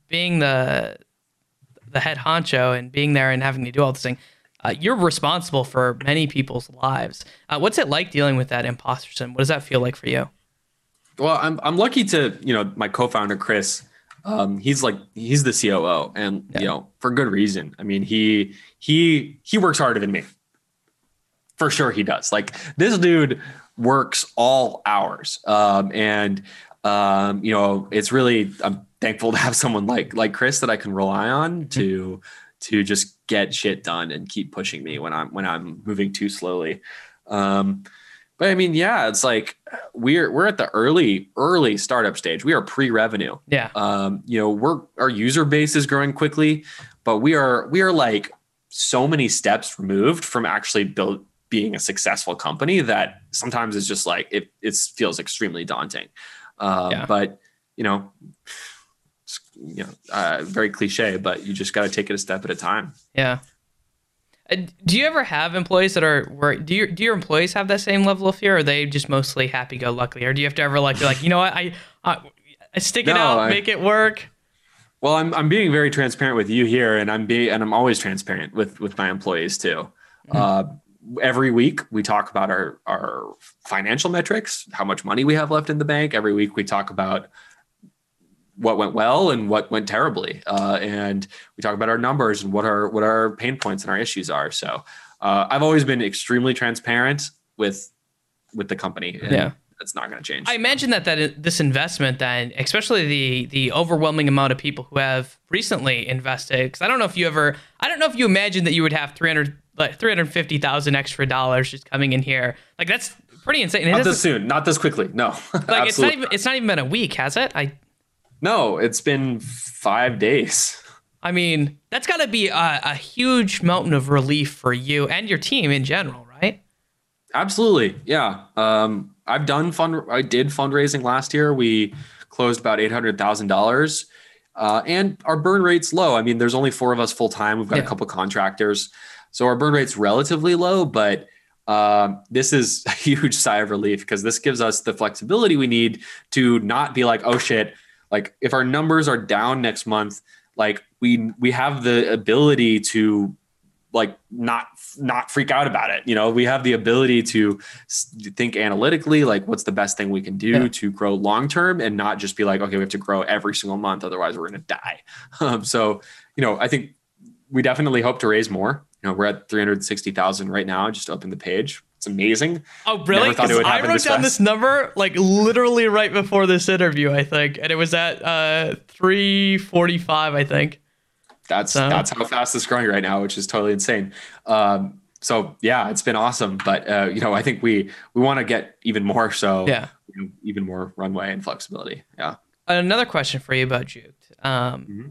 being the the head honcho and being there and having to do all this thing, uh, you're responsible for many people's lives. Uh, what's it like dealing with that imposter syndrome? What does that feel like for you? Well, I'm I'm lucky to you know my co-founder Chris. Um, he's like he's the COO, and yeah. you know for good reason. I mean he he he works harder than me. For sure, he does. Like this dude works all hours. Um, and um, you know, it's really I'm thankful to have someone like like Chris that I can rely on to to just get shit done and keep pushing me when I'm when I'm moving too slowly. Um, but I mean, yeah, it's like we're we're at the early early startup stage. We are pre-revenue. Yeah. Um, you know, we're our user base is growing quickly, but we are we are like so many steps removed from actually build being a successful company that sometimes it's just like it it feels extremely daunting. Uh, yeah. But you know, you know, uh, very cliche, but you just got to take it a step at a time. Yeah. Uh, do you ever have employees that are where do your do your employees have that same level of fear or are they just mostly happy go lucky or do you have to ever like be like you know what I I, I stick it no, out I, make it work well I'm I'm being very transparent with you here and I'm being and I'm always transparent with with my employees too mm-hmm. uh, every week we talk about our our financial metrics how much money we have left in the bank every week we talk about what went well and what went terribly. Uh, and we talk about our numbers and what our what our pain points and our issues are. So uh, I've always been extremely transparent with with the company. yeah. That's not going to change. I imagine that that this investment, then, especially the the overwhelming amount of people who have recently invested, because I don't know if you ever, I don't know if you imagine that you would have three hundred like three hundred fifty thousand extra dollars just coming in here. Like that's pretty insane. not this soon, not this quickly. No, like it's not even it's not even been a week, has it? I no, it's been five days. I mean, that's got to be a, a, huge mountain of relief for you and your team in general, right? Absolutely, yeah. Um, I've done fund. I did fundraising last year. We closed about eight hundred thousand uh, dollars, and our burn rate's low. I mean, there's only four of us full time. We've got yeah. a couple contractors, so our burn rate's relatively low. But um, this is a huge sigh of relief because this gives us the flexibility we need to not be like, oh shit like if our numbers are down next month like we we have the ability to like not not freak out about it you know? We have the ability to think analytically like what's the best thing we can do yeah. to grow long term and not just be like okay we have to grow every single month otherwise we're going to die. Um, so you know i think we definitely hope to raise more. You know we're at 360000 right now just open the page it's amazing. Oh, really? I wrote down fast. this number like literally right before this interview, I think, and it was at uh, 345, I think. That's so. that's how fast it's growing right now, which is totally insane. Um, so yeah, it's been awesome, but uh, you know, I think we we want to get even more. So yeah, you know, even more runway and flexibility. Yeah. Another question for you about Juked. Um, mm-hmm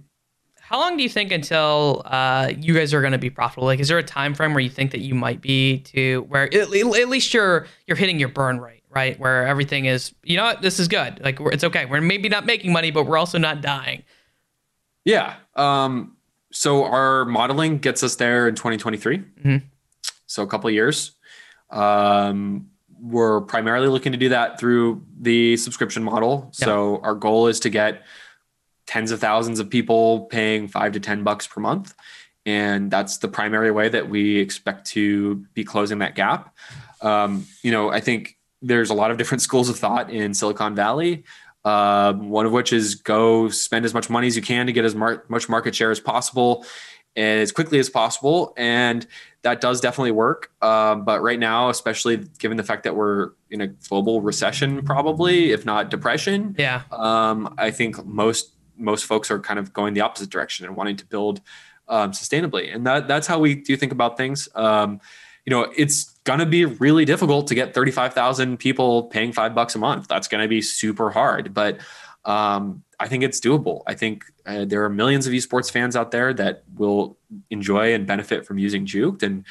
how long do you think until uh, you guys are going to be profitable? Like, is there a time frame where you think that you might be to where at, at least you're you're hitting your burn rate, right? Where everything is, you know, what, this is good. Like, it's okay. We're maybe not making money, but we're also not dying. Yeah. Um, so our modeling gets us there in 2023. Mm-hmm. So a couple years. Um, we're primarily looking to do that through the subscription model. Yeah. So our goal is to get tens of thousands of people paying five to 10 bucks per month. And that's the primary way that we expect to be closing that gap. Um, you know, I think there's a lot of different schools of thought in Silicon Valley. Uh, one of which is go spend as much money as you can to get as mar- much market share as possible as quickly as possible. And that does definitely work. Um, but right now, especially given the fact that we're in a global recession, probably, if not depression, yeah, um, I think most most folks are kind of going the opposite direction and wanting to build um, sustainably. And that that's how we do think about things. Um, you know, it's going to be really difficult to get 35,000 people paying five bucks a month. That's going to be super hard, but um, I think it's doable. I think uh, there are millions of esports fans out there that will enjoy and benefit from using Juked. And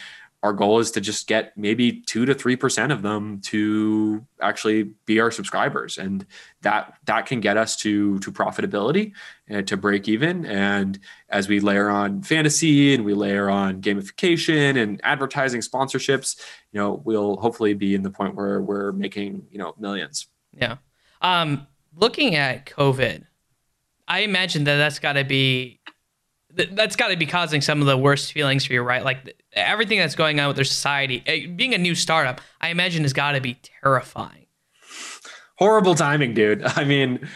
our goal is to just get maybe two to three percent of them to actually be our subscribers, and that that can get us to to profitability and to break even. And as we layer on fantasy and we layer on gamification and advertising sponsorships, you know, we'll hopefully be in the point where we're making you know millions. Yeah. Um, looking at COVID, I imagine that that's got to be that's got to be causing some of the worst feelings for you, right? Like everything that's going on with their society, eh, being a new startup, I imagine has got to be terrifying. Horrible timing, dude. I mean,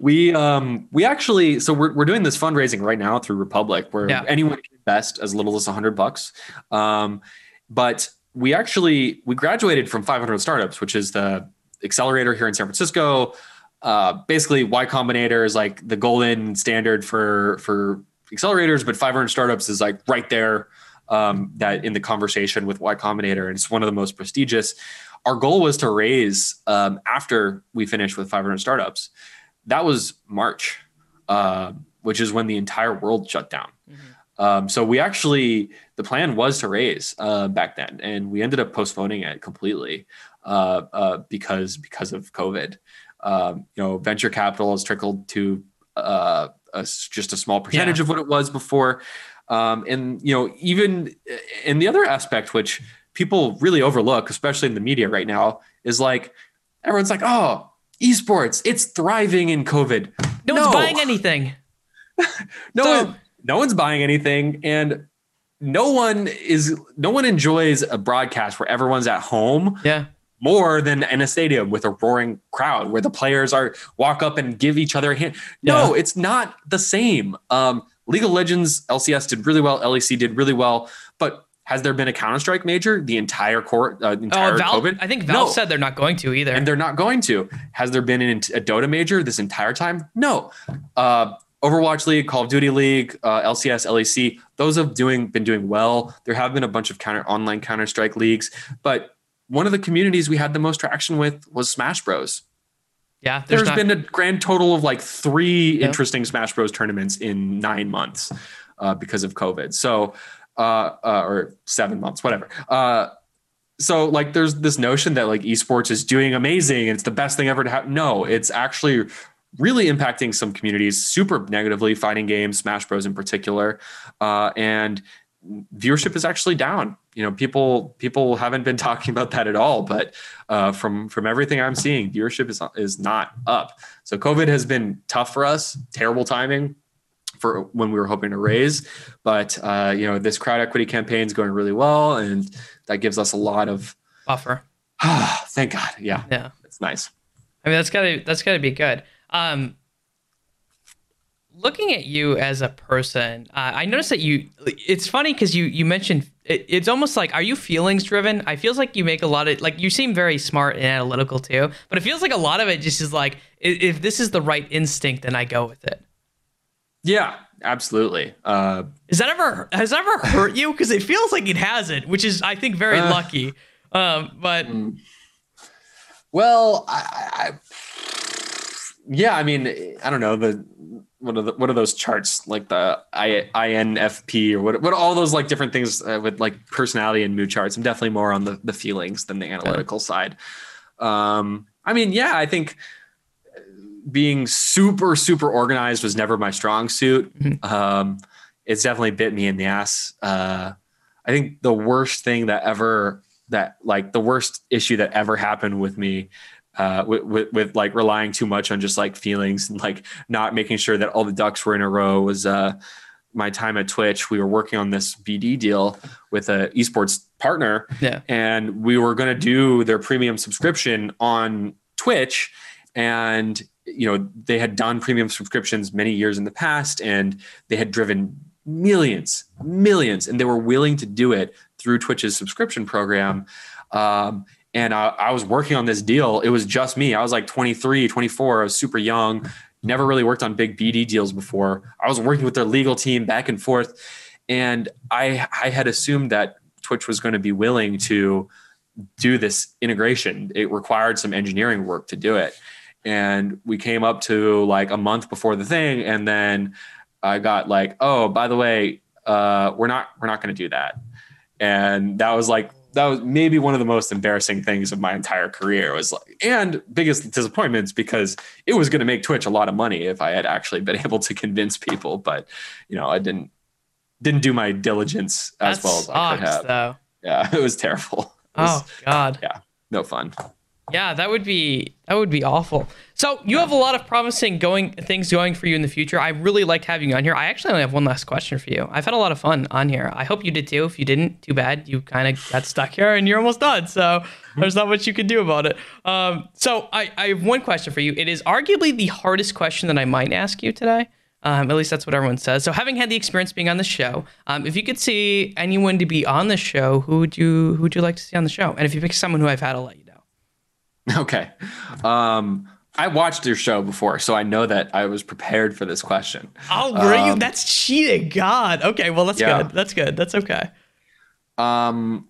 we um we actually so we're we're doing this fundraising right now through Republic, where yeah. anyone can invest as little as a hundred bucks. Um, but we actually we graduated from 500 startups, which is the accelerator here in San Francisco. Uh, basically, Y Combinator is like the golden standard for for accelerators, but 500 startups is like right there um, that in the conversation with Y Combinator, and it's one of the most prestigious. Our goal was to raise um, after we finished with 500 startups. That was March, uh, which is when the entire world shut down. Mm-hmm. Um, so we actually the plan was to raise uh, back then, and we ended up postponing it completely uh, uh because because of COVID. Um, you know, venture capital has trickled to uh, a, just a small percentage yeah. of what it was before. Um, and you know, even in the other aspect, which people really overlook, especially in the media right now, is like everyone's like, "Oh, esports, it's thriving in COVID." No, no. one's buying anything. no so, one, no one's buying anything, and no one is no one enjoys a broadcast where everyone's at home. Yeah. More than in a stadium with a roaring crowd where the players are walk up and give each other a hand. No, yeah. it's not the same. Um, League of Legends, LCS did really well. LEC did really well. But has there been a Counter Strike major the entire court, uh, entire oh, Valve, COVID? I think Valve no. said they're not going to either, and they're not going to. Has there been an, a Dota major this entire time? No. Uh, Overwatch League, Call of Duty League, uh, LCS, LEC, those have doing been doing well. There have been a bunch of counter online Counter Strike leagues, but one of the communities we had the most traction with was Smash Bros. Yeah, there's, there's not- been a grand total of like three interesting Smash Bros tournaments in nine months uh, because of COVID. So, uh, uh, or seven months, whatever. Uh, so like there's this notion that like esports is doing amazing and it's the best thing ever to happen. No, it's actually really impacting some communities super negatively, fighting games, Smash Bros in particular, uh, and viewership is actually down. You know, people people haven't been talking about that at all, but uh, from from everything I'm seeing, viewership is is not up. So COVID has been tough for us. Terrible timing for when we were hoping to raise, but uh, you know, this crowd equity campaign is going really well, and that gives us a lot of buffer. thank God. Yeah, yeah, it's nice. I mean, that's gotta that's gotta be good. Um, looking at you as a person, uh, I noticed that you. It's funny because you you mentioned it, it's almost like are you feelings driven? I feels like you make a lot of like you seem very smart and analytical too, but it feels like a lot of it just is like if this is the right instinct, then I go with it. Yeah, absolutely. Uh, Is that ever has that ever hurt you? Because it feels like it hasn't, which is I think very uh, lucky. Um, but mm. well, I, I yeah, I mean, I don't know the what are the, what are those charts like the I, INFP or what what all those like different things uh, with like personality and mood charts. I'm definitely more on the the feelings than the analytical side. Um, I mean, yeah, I think being super super organized was never my strong suit. Mm-hmm. Um, it's definitely bit me in the ass. Uh, I think the worst thing that ever that like the worst issue that ever happened with me uh, with, with, with, like relying too much on just like feelings and like not making sure that all the ducks were in a row was uh, my time at Twitch. We were working on this BD deal with a esports partner, yeah. and we were going to do their premium subscription on Twitch, and you know they had done premium subscriptions many years in the past, and they had driven millions, millions, and they were willing to do it through Twitch's subscription program. Um, and I, I, was working on this deal. It was just me. I was like 23, 24. I was super young, never really worked on big BD deals before. I was working with their legal team back and forth. And I, I had assumed that Twitch was going to be willing to do this integration. It required some engineering work to do it. And we came up to like a month before the thing. And then I got like, oh, by the way, uh, we're not, we're not going to do that. And that was like that was maybe one of the most embarrassing things of my entire career was like and biggest disappointments because it was going to make twitch a lot of money if i had actually been able to convince people but you know i didn't didn't do my diligence as well as i could have. though. yeah it was terrible. It oh, was, oh god. Yeah no fun yeah, that would be that would be awful. So you have a lot of promising going things going for you in the future. I really liked having you on here. I actually only have one last question for you. I've had a lot of fun on here. I hope you did too. If you didn't, too bad. You kind of got stuck here and you're almost done. So there's not much you can do about it. Um, so I, I have one question for you. It is arguably the hardest question that I might ask you today. Um, at least that's what everyone says. So, having had the experience being on the show, um, if you could see anyone to be on the show, who would you who would you like to see on the show? And if you pick someone who I've had, I'll let you. Okay. Um, I watched your show before, so I know that I was prepared for this question. Oh, were um, you? That's cheating. God. Okay. Well, that's yeah. good. That's good. That's okay. Um,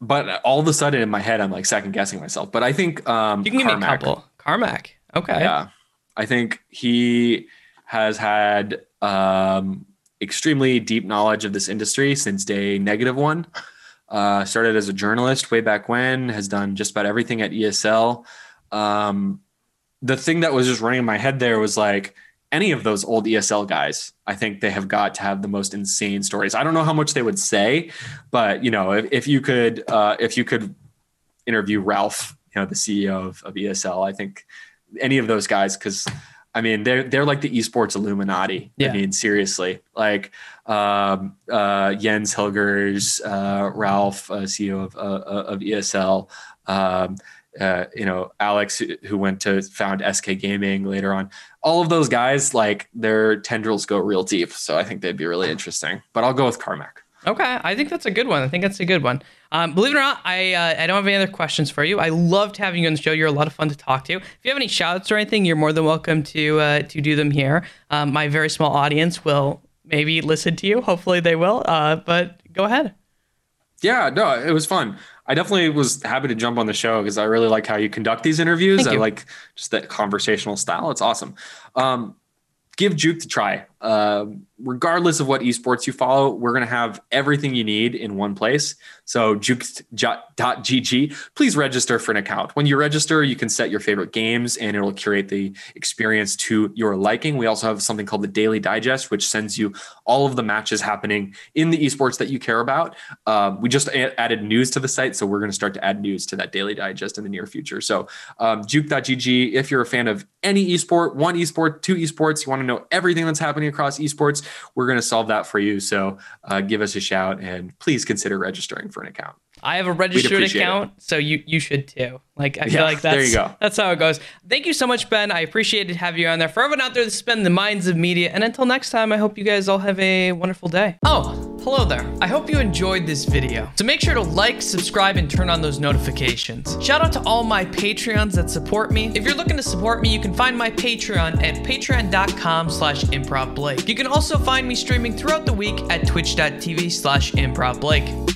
but all of a sudden in my head, I'm like second guessing myself. But I think um, you can give Carmac, me a couple. Carmac. Okay. Yeah. I think he has had um, extremely deep knowledge of this industry since day negative one. Uh, started as a journalist way back when, has done just about everything at ESL. Um, the thing that was just running in my head there was like any of those old ESL guys, I think they have got to have the most insane stories. I don't know how much they would say, but you know, if, if you could, uh, if you could interview Ralf, you know, the CEO of, of ESL, I think any of those guys, because I mean, they're they're like the esports Illuminati. Yeah. I mean, seriously, like um, uh, Jens Hilgers, uh, Ralf, uh, CEO of, uh, uh, of ESL, um, uh, you know, Alex, who went to found SK Gaming later on. All of those guys, like their tendrils go real deep. So I think they'd be really interesting. But I'll go with Carmac. Okay, I think that's a good one. I think that's a good one. Um, believe it or not, I uh, I don't have any other questions for you. I loved having you on the show. You're a lot of fun to talk to. If you have any shoutouts or anything, you're more than welcome to uh, to do them here. Um, my very small audience will maybe listen to you. Hopefully, they will. Uh, but go ahead. Yeah, no, it was fun. I definitely was happy to jump on the show because I really like how you conduct these interviews. I like just that conversational style. It's awesome. Um, give Juke to try. Uh, regardless of what esports you follow, we're going to have everything you need in one place. So juked.gg, please register for an account. When you register, you can set your favorite games and it'll curate the experience to your liking. We also have something called the Daily Digest, which sends you all of the matches happening in the esports that you care about. Um, we just a- added news to the site, so we're going to start to add news to that Daily Digest in the near future. So um, juked.gg, if you're a fan of any esport, one esport, two esports, you want to know everything that's happening across esports, we're going to solve that for you. So uh, give us a shout and please consider registering for an account. I have a registered account, it. so you you should too. Like I yeah, feel like that's there you go. That's how it goes. Thank you so much, Ben. I appreciate it having you on there. For everyone out there that's been the minds of media, and until next time, I hope you guys all have a wonderful day. Oh, hello there. I hope you enjoyed this video. So make sure to like, subscribe, and turn on those notifications. Shout out to all my Patreons that support me. If you're looking to support me, you can find my Patreon at patreon.com slash improvblake. You can also find me streaming throughout the week at twitch.tv slash improvblake.